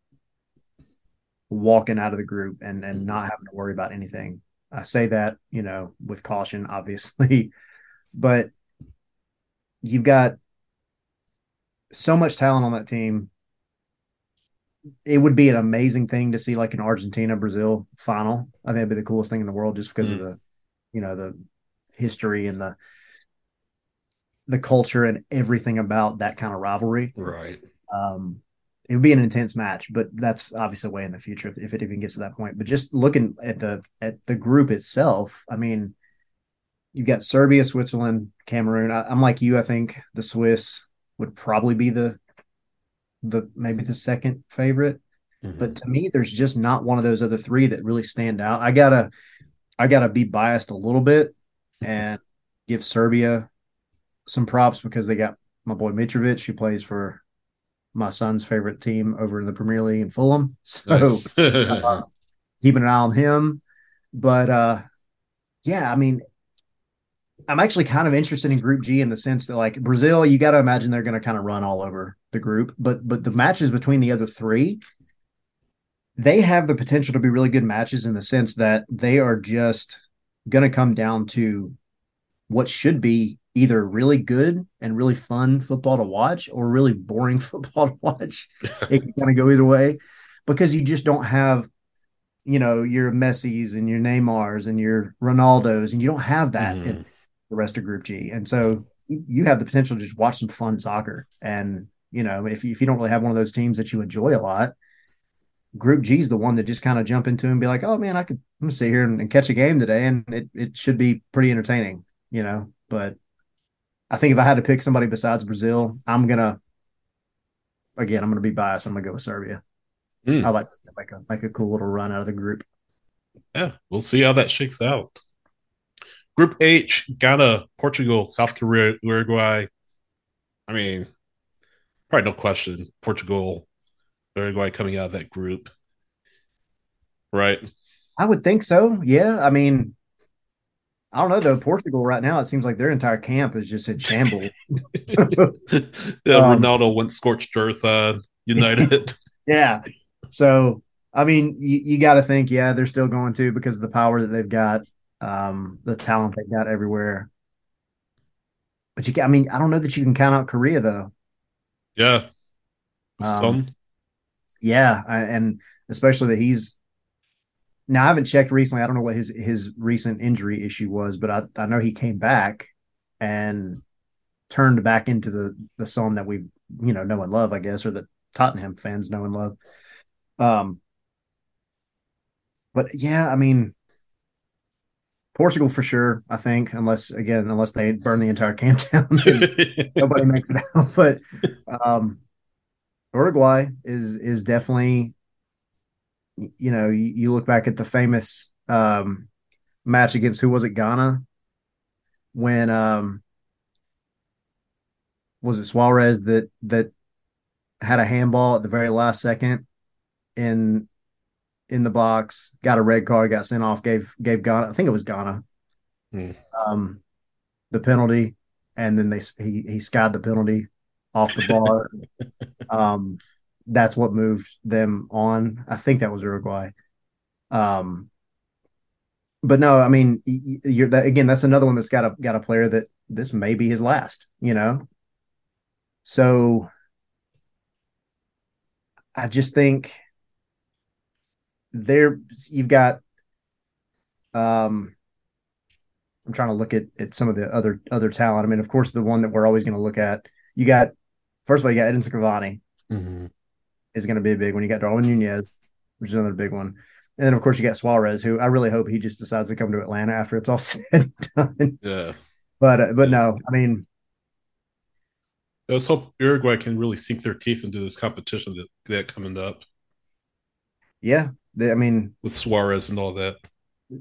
walking out of the group and and mm-hmm. not having to worry about anything. I say that, you know, with caution, obviously, but you've got so much talent on that team. It would be an amazing thing to see like an Argentina Brazil final. I think it'd be the coolest thing in the world just because mm-hmm. of the, you know, the history and the the culture and everything about that kind of rivalry. Right. Um, it would be an intense match, but that's obviously way in the future if, if, it even gets to that point. But just looking at the at the group itself, I mean, you've got Serbia, Switzerland, Cameroon. I, am like you. I think the Swiss would probably be the the maybe the second favorite. Mm-hmm. But to me, there's just not one of those other three that really stand out. I gotta I gotta be biased a little bit and give Serbia some props because they got my boy Mitrovic, who plays for my son's favorite team over in the Premier League in Fulham. So nice. uh, keeping an eye on him. But uh, yeah, I mean, I'm actually kind of interested in Group G in the sense that like Brazil, you got to imagine they're going to kind of run all over the group, but but the matches between the other three, they have the potential to be really good matches in the sense that they are just going to come down to what should be either really good and really fun football to watch or really boring football to watch. it can kind of go either way because you just don't have, you know, your Messi's and your Neymars and your Ronaldos, and you don't have that mm. in the rest of Group G. And so you have the potential to just watch some fun soccer. And, you know, if, if you don't really have one of those teams that you enjoy a lot, Group G is the one that just kind of jump into and be like, oh man, I could I'm gonna sit here and, and catch a game today, and it it should be pretty entertaining, you know. But I think if I had to pick somebody besides Brazil, I'm gonna again, I'm gonna be biased. I'm gonna go with Serbia. Mm. I like to make a make a cool little run out of the group. Yeah, we'll see how that shakes out. Group H: Ghana, Portugal, South Korea, Uruguay. I mean, probably no question. Portugal, Uruguay coming out of that group, right? I would think so. Yeah, I mean, I don't know though. Portugal right now, it seems like their entire camp is just in shambles. yeah, um, Ronaldo went scorched earth. Uh, United. yeah. So I mean, you, you got to think, yeah, they're still going to because of the power that they've got, um, the talent they've got everywhere. But you, I mean, I don't know that you can count out Korea though. Yeah. Um, Some. Yeah, and especially that he's now I haven't checked recently. I don't know what his his recent injury issue was, but I, I know he came back and turned back into the the Son that we you know know and love, I guess, or that Tottenham fans know and love. Um, but yeah, I mean, Portugal for sure. I think, unless again, unless they burn the entire camp down, nobody makes it out. But um, Uruguay is is definitely you know, you, you look back at the famous um, match against who was it, Ghana, when um, was it Suarez that that had a handball at the very last second in in the box, got a red card, got sent off, gave gave Ghana, I think it was Ghana, hmm. um, the penalty, and then they he he skied the penalty off the bar. um, that's what moved them on. I think that was Uruguay. Um, but no, I mean, you're that again. That's another one that's got a got a player that this may be his last. You know, so I just think there you've got. Um, I'm trying to look at at some of the other other talent. I mean, of course, the one that we're always going to look at. You got first of all, you got Edinson Cavani. Mm-hmm is going to be a big one. You got Darwin Nunez, which is another big one. And then, of course, you got Suarez, who I really hope he just decides to come to Atlanta after it's all said and done. Yeah. But, uh, but no, I mean, let's hope Uruguay can really sink their teeth into this competition that, that coming up. Yeah. They, I mean, with Suarez and all that,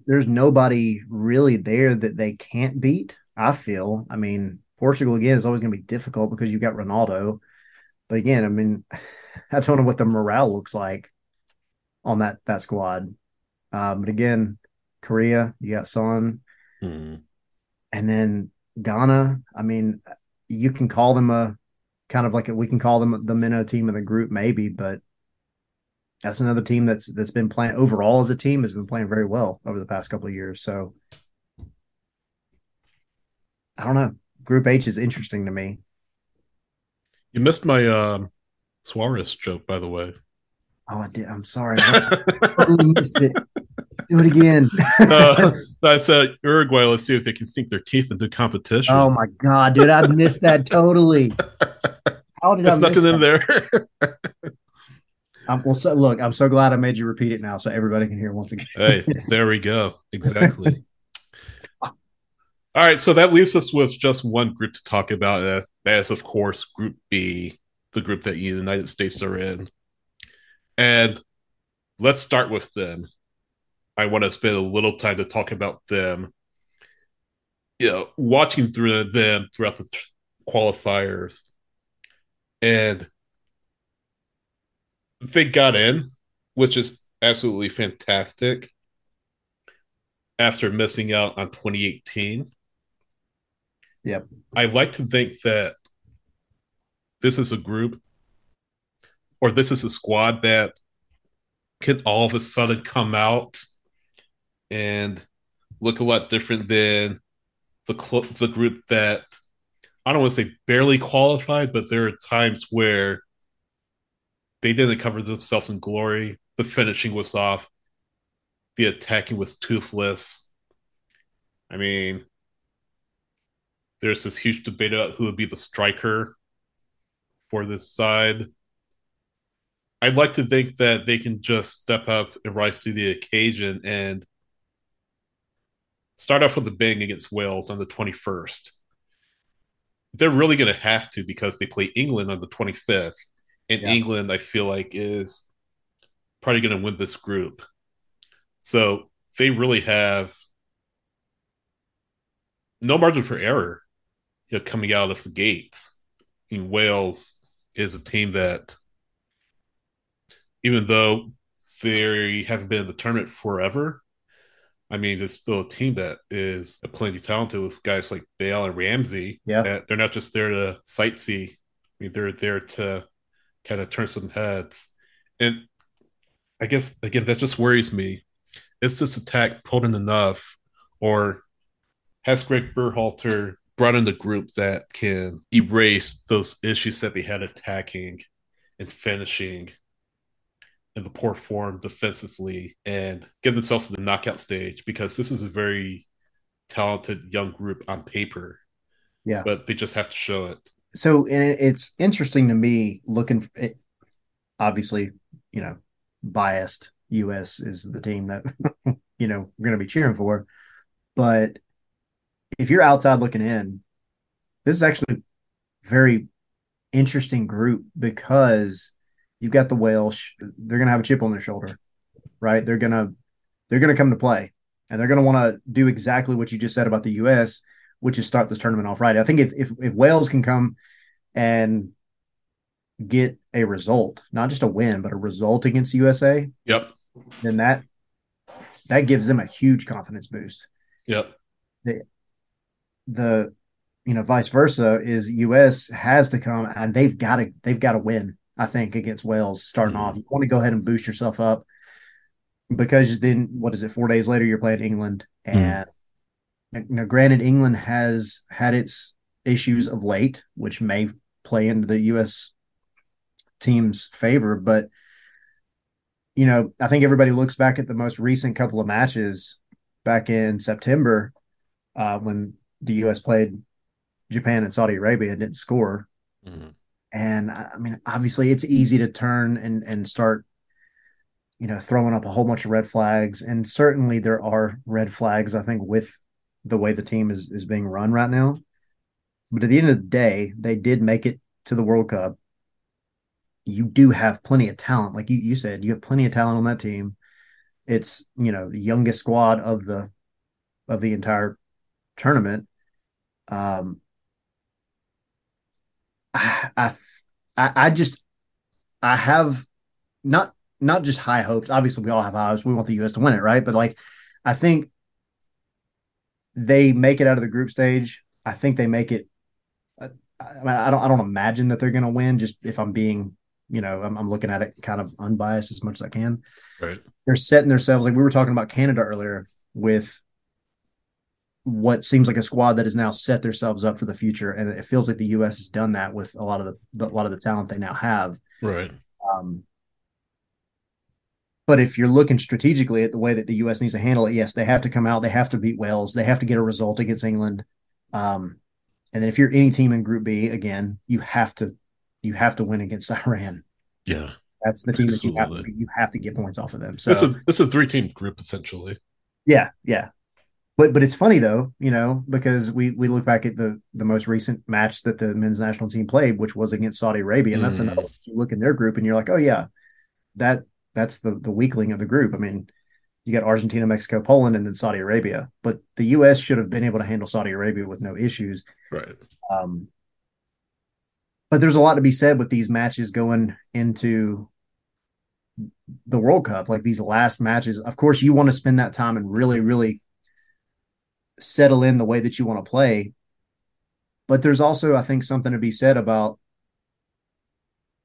there's nobody really there that they can't beat. I feel. I mean, Portugal again is always going to be difficult because you've got Ronaldo. But again, I mean, I don't know what the morale looks like on that that squad. Um, but again, Korea, you got Son, mm. and then Ghana. I mean, you can call them a kind of like a, we can call them the minnow team of the group, maybe, but that's another team that's that's been playing overall as a team has been playing very well over the past couple of years. So I don't know. Group H is interesting to me. You missed my uh, Suarez joke, by the way. Oh, I did. I'm sorry. I totally missed it. Do it again. uh, I said Uruguay. Let's see if they can sink their teeth into competition. Oh my god, dude! I missed that totally. How did There's I nothing that? in there. I'm, well, so look, I'm so glad I made you repeat it now, so everybody can hear once again. hey, there we go. Exactly. All right, so that leaves us with just one group to talk about. that is of course, Group B, the group that the United States are in. And let's start with them. I want to spend a little time to talk about them. You know, watching through them throughout the qualifiers, and they got in, which is absolutely fantastic. After missing out on 2018, Yep. I like to think that this is a group or this is a squad that can all of a sudden come out and look a lot different than the cl- the group that I don't want to say barely qualified, but there are times where they didn't cover themselves in glory. The finishing was off. The attacking was toothless. I mean, there's this huge debate about who would be the striker for this side. I'd like to think that they can just step up and rise to the occasion and start off with a bang against Wales on the 21st. They're really going to have to because they play England on the 25th. And yeah. England, I feel like, is probably going to win this group. So they really have no margin for error you know, coming out of the gates. I mean, Wales is a team that, even though they haven't been in the tournament forever, I mean, it's still a team that is plenty talented with guys like Bale and Ramsey. Yeah. They're not just there to sightsee. I mean, they're there to kind of turn some heads. And I guess, again, that just worries me. Is this attack potent enough? Or has Greg Berhalter brought in the group that can erase those issues that they had attacking and finishing in the poor form defensively and get themselves to the knockout stage because this is a very talented young group on paper. Yeah. But they just have to show it. So it's interesting to me looking it, obviously, you know, biased US is the team that you know we're going to be cheering for. But if you're outside looking in, this is actually very interesting group because you've got the Welsh. They're going to have a chip on their shoulder, right? They're going to they're going to come to play, and they're going to want to do exactly what you just said about the U.S., which is start this tournament off right. I think if if, if Wales can come and get a result, not just a win, but a result against USA, yep, then that that gives them a huge confidence boost. Yep. The, the you know vice versa is us has to come and they've got to they've got to win i think against wales starting mm-hmm. off you want to go ahead and boost yourself up because then what is it four days later you're playing england mm-hmm. and mm-hmm. Now granted england has had its issues of late which may play into the us team's favor but you know i think everybody looks back at the most recent couple of matches back in september uh, when the U.S. played Japan and Saudi Arabia and didn't score. Mm-hmm. And I mean, obviously, it's easy to turn and and start, you know, throwing up a whole bunch of red flags. And certainly, there are red flags. I think with the way the team is is being run right now. But at the end of the day, they did make it to the World Cup. You do have plenty of talent, like you you said. You have plenty of talent on that team. It's you know the youngest squad of the of the entire tournament um, I, I, I just, I have not not just high hopes. Obviously, we all have high hopes. We want the U.S. to win it, right? But like, I think they make it out of the group stage. I think they make it. I, mean, I don't. I don't imagine that they're going to win. Just if I'm being, you know, I'm, I'm, looking at it kind of unbiased as much as I can. Right. They're setting themselves like we were talking about Canada earlier with what seems like a squad that has now set themselves up for the future, and it feels like the U.S. has done that with a lot of the, the a lot of the talent they now have. Right. Um, but if you're looking strategically at the way that the U.S. needs to handle it, yes, they have to come out. They have to beat Wales. They have to get a result against England. Um, and then if you're any team in Group B, again, you have to you have to win against Iran. Yeah, that's the team Absolutely. that you have to, you have to get points off of them. So is this is a three team group essentially. Yeah, yeah. But but it's funny though, you know, because we we look back at the the most recent match that the men's national team played, which was against Saudi Arabia, and that's mm. another. You look in their group, and you're like, oh yeah, that that's the the weakling of the group. I mean, you got Argentina, Mexico, Poland, and then Saudi Arabia. But the U.S. should have been able to handle Saudi Arabia with no issues. Right. Um, but there's a lot to be said with these matches going into the World Cup, like these last matches. Of course, you want to spend that time and really, really settle in the way that you want to play. but there's also, I think, something to be said about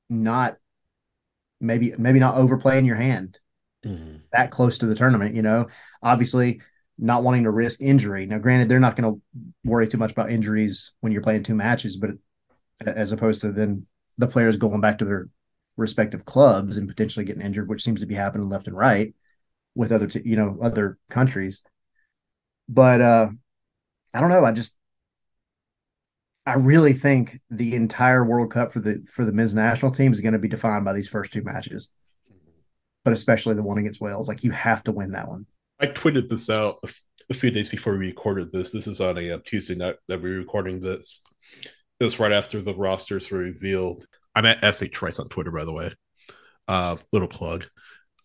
not maybe maybe not overplaying your hand mm-hmm. that close to the tournament. You know, obviously not wanting to risk injury. Now, granted, they're not going to worry too much about injuries when you're playing two matches, but as opposed to then the players going back to their respective clubs and potentially getting injured, which seems to be happening left and right with other, t- you know, other countries. But uh, I don't know. I just, I really think the entire World Cup for the for the men's national team is going to be defined by these first two matches, but especially the one against Wales. Like you have to win that one. I tweeted this out a, f- a few days before we recorded this. This is on a uh, Tuesday night that we're recording this. It was right after the rosters were revealed. I'm at SH Trice on Twitter, by the way. Uh, little plug.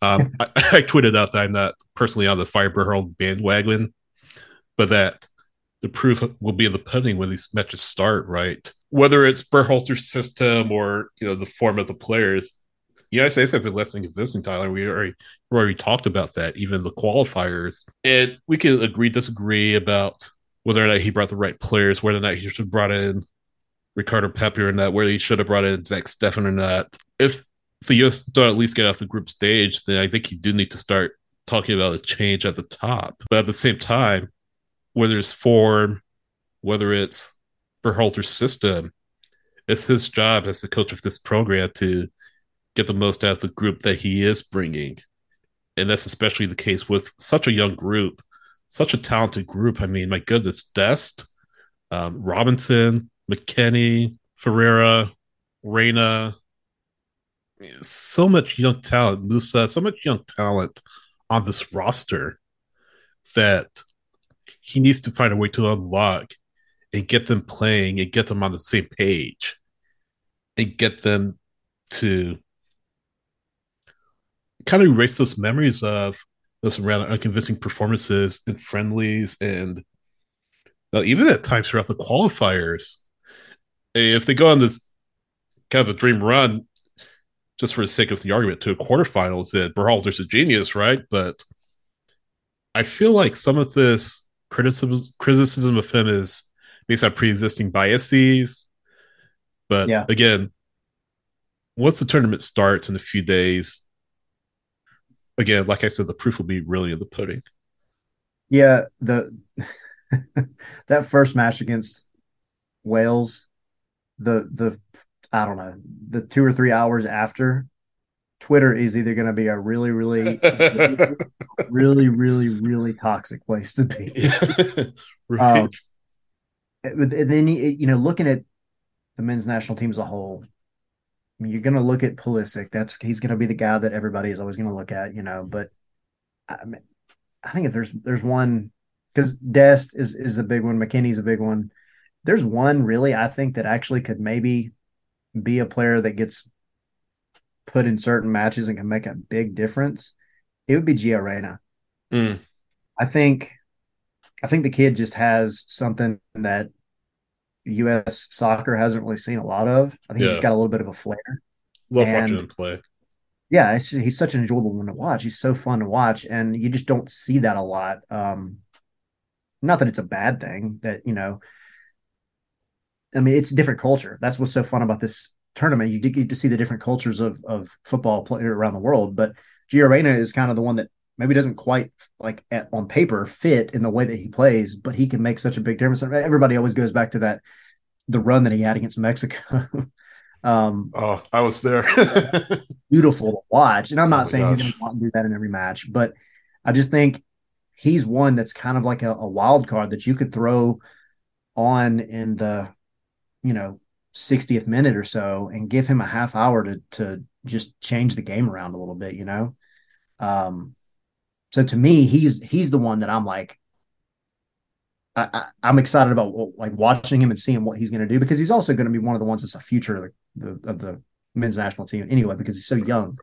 Um, I, I, tweeted out that I'm not personally on the Fire Berhalter bandwagon, but that the proof will be in the pudding when these matches start, right? Whether it's Berhalter's system or you know the form of the players, the United States have been less than convincing, Tyler. We already we already talked about that, even the qualifiers. And we can agree, disagree about whether or not he brought the right players, whether or not he should have brought in Ricardo Pepi or not, whether he should have brought in Zach Steffen or not. If the US don't at least get off the group stage, then I think you do need to start talking about a change at the top. But at the same time, whether it's form, whether it's Berhalter's system, it's his job as the coach of this program to get the most out of the group that he is bringing. And that's especially the case with such a young group, such a talented group. I mean, my goodness, Dest, um, Robinson, McKennie, Ferreira, Reyna, so much young talent, Musah, so much young talent on this roster that he needs to find a way to unlock and get them playing and get them on the same page and get them to kind of erase those memories of those rather unconvincing performances and friendlies and uh, even at times throughout the qualifiers. If they go on this kind of a dream run, just for the sake of the argument, to a quarterfinals, that Berhalter's a genius, right? But I feel like some of this criticism criticism of him is based on pre-existing biases. But yeah. again, once the tournament starts in a few days, again, like I said, the proof will be really in the pudding. Yeah, the that first match against Wales, the the I don't know, the two or three hours after, Twitter is either going to be a really, really, really, really, really toxic place to be. right. Um, and then you know, looking at the men's national team as a whole, I mean, you're going to look at Pulisic. That's he's going to be the guy that everybody is always going to look at, you know. But I, mean, I think if there's there's one because Dest is is a big one, McKennie's a big one. There's one really I think that actually could maybe be a player that gets put in certain matches and can make a big difference. It would be Gio Reyna. Mm. I think I think the kid just has something that U.S. soccer hasn't really seen a lot of. I think yeah. he's got a little bit of a flair. Love and, watching him play. Yeah, he's such an enjoyable one to watch. He's so fun to watch, and you just don't see that a lot. Um, not that it's a bad thing. That you know, I mean, it's a different culture. That's what's so fun about this tournament. You get to see the different cultures of of football played around the world. But Gio Reyna is kind of the one that maybe doesn't quite like at, on paper fit in the way that he plays, but he can make such a big difference. Everybody always goes back to that the run that he had against Mexico. um, oh, I was there. beautiful to watch, and I'm not oh saying gosh. he's going to do that in every match, but I just think he's one that's kind of like a, a wild card that you could throw on in the you know 60th minute or so and give him a half hour to to just change the game around a little bit, you know. Um, so to me, he's he's the one that I'm like, I, am excited about like watching him and seeing what he's going to do because he's also going to be one of the ones that's a future of the, of the men's national team anyway because he's so young.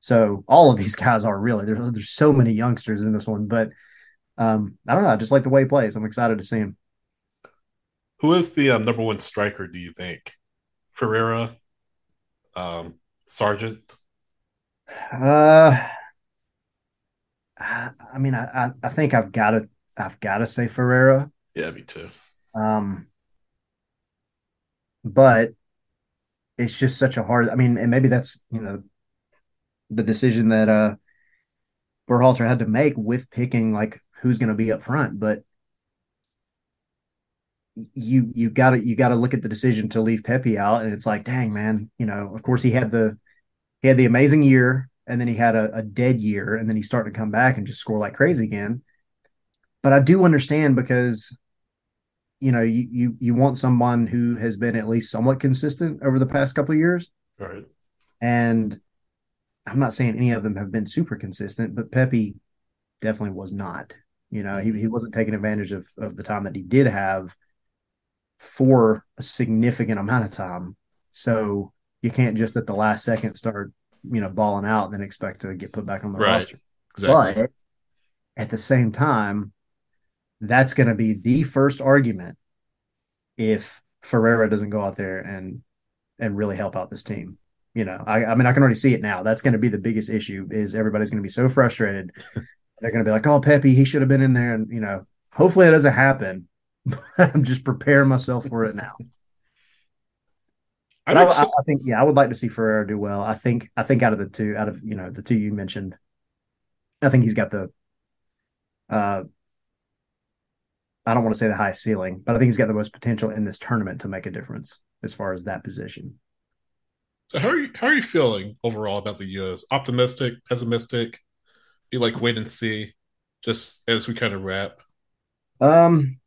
So all of these guys are really there's there's so many youngsters in this one, but um, I don't know. I just like the way he plays. I'm excited to see him. Who is the um, number one striker? Do you think Ferreira, um, Sargent? Uh, I mean, I, I think I've got to I've got to say Ferreira. Yeah, me too. Um, but it's just such a hard. I mean, and maybe that's you know the decision that uh Berhalter had to make with picking like who's going to be up front, but you you got to you got to look at the decision to leave Pepi out, and it's like, dang man, you know. Of course, he had the he had the amazing year, and then he had a, a dead year, and then he's starting to come back and just score like crazy again. But I do understand because you know you you you want someone who has been at least somewhat consistent over the past couple of years, right? And I'm not saying any of them have been super consistent, but Pepi definitely was not. You know, he, he wasn't taking advantage of, of the time that he did have for a significant amount of time. So you can't just at the last second start, you know, balling out and then expect to get put back on the right. roster. Exactly. But at the same time, that's going to be the first argument if Ferreira doesn't go out there and and really help out this team. You know, I, I mean, I can already see it now. That's going to be the biggest issue. Is everybody's going to be so frustrated? They're going to be like, "Oh, Pepi, he should have been in there," and you know, hopefully it doesn't happen. I'm just preparing myself for it now. I, I, I, think, yeah, I would like to see Ferreira do well. I think, I think out of the two, out of you know the two you mentioned, I think he's got the. Uh, I don't want to say the highest ceiling, but I think he's got the most potential in this tournament to make a difference as far as that position. So how are you how are you feeling overall about the US? Optimistic, pessimistic? You like wait and see, just as we kind of wrap. Um,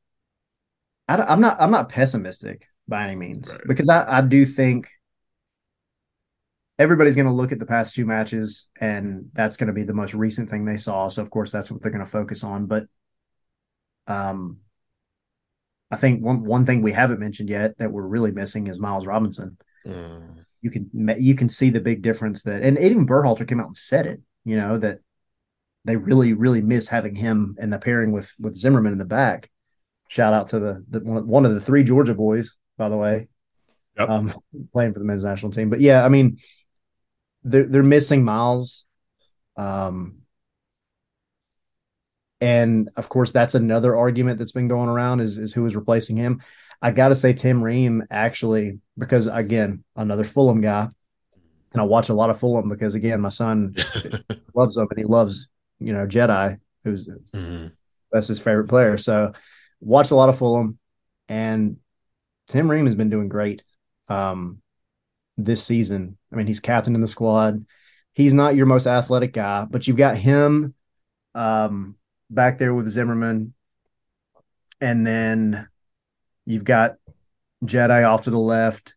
I, am not I'm not pessimistic by any means right. because I, I do think everybody's going to look at the past two matches and that's going to be the most recent thing they saw. So of course that's what they're going to focus on. But um, I think one one thing we haven't mentioned yet that we're really missing is Miles Robinson. Mm. You can you can see the big difference that, and even Berhalter came out and said it. You know that they really really miss having him and the pairing with with Zimmerman in the back. Shout out to the, the one of the three Georgia boys, by the way, yep. um, playing for the men's national team. But yeah, I mean, they're they're missing Miles, um, and of course that's another argument that's been going around is is who is replacing him. I got to say Tim Ream actually because again another Fulham guy, and I watch a lot of Fulham because again my son loves them and he loves you know Jedi who's mm-hmm. that's his favorite player. So watched a lot of Fulham, and Tim Ream has been doing great um, this season. I mean, he's captain in the squad. He's not your most athletic guy, but you've got him um, back there with Zimmerman, and then you've got Jedi off to the left,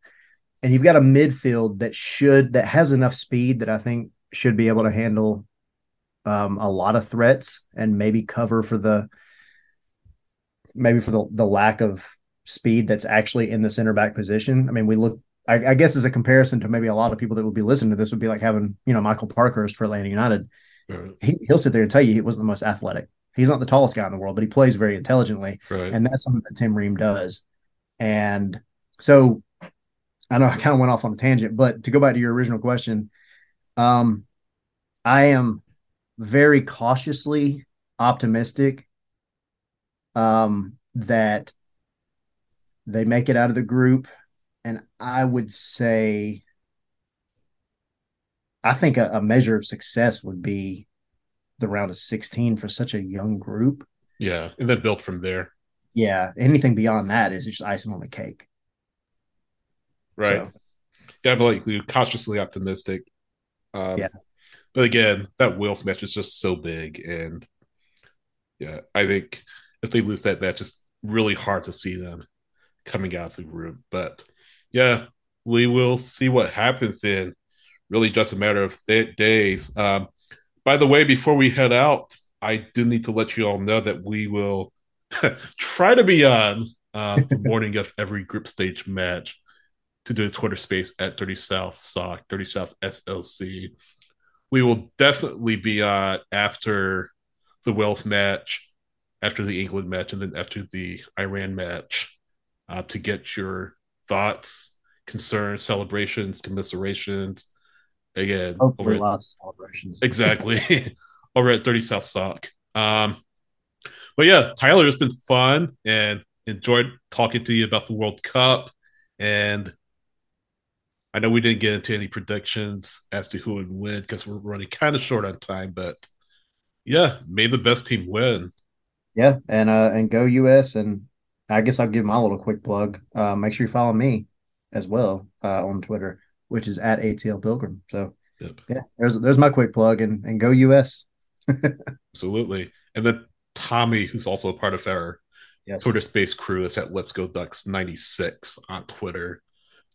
and you've got a midfield that should that has enough speed that I think should be able to handle um, a lot of threats and maybe cover for the maybe for the, the lack of speed that's actually in the center back position. I mean, we look, I, I, guess, as a comparison to maybe a lot of people that would be listening to this would be like having, you know, Michael Parkhurst for Atlanta United. Right. He, will sit there and tell you he wasn't the most athletic. He's not the tallest guy in the world, but he plays very intelligently. Right. And that's something that Tim Ream does. And so I know I kind of went off on a tangent, but to go back to your original question, um, I am very cautiously optimistic um, that they make it out of the group. And I would say, I think a, a measure of success would be the round of 16 for such a young group. Yeah. And then built from there. Yeah. Anything beyond that is just icing on the cake. Right. So. Yeah, but like you cautiously optimistic. Um, yeah. But again, that Wales match is just so big. And yeah, I think if they lose that match, it's really hard to see them coming out of the group. But yeah, we will see what happens in really just a matter of th- days. Um, by the way, before we head out, I do need to let you all know that we will try to be on uh, the morning of every group stage match to do a Twitter space at Dirty South SOC, Dirty South SLC. We will definitely be on after the Wales match after the England match and then after the Iran match uh, to get your thoughts, concerns, celebrations, commiserations. Again, hopefully at, lots of celebrations. Exactly. over at Dirty South Soc. Um, but yeah, Tyler, it's been fun and enjoyed talking to you about the World Cup And I know we didn't get into any predictions as to who would win because we're running kind of short on time, but yeah, may the best team win. Yeah, and uh and go US and I guess I'll give my little quick plug. Uh make sure you follow me as well uh on Twitter, which is at ATL Pilgrim. So yep. yeah, there's there's my quick plug and and go US. Absolutely. And then Tommy, who's also a part of our yes. Twitter space crew, that's at Let's Go Ducks 96 on Twitter.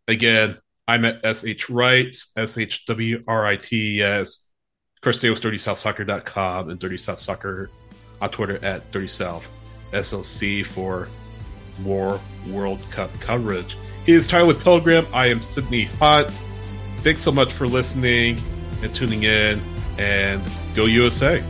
Again, I'm at SH Wrights, S H W R I T S. Of course, stay with DirtySouthSoccer.com and Dirty South Soccer on Twitter at Dirty South SLC for more World Cup coverage. He is Tyler Pilgrim. I am Sydney Hunt. Thanks so much for listening and tuning in, and go USA.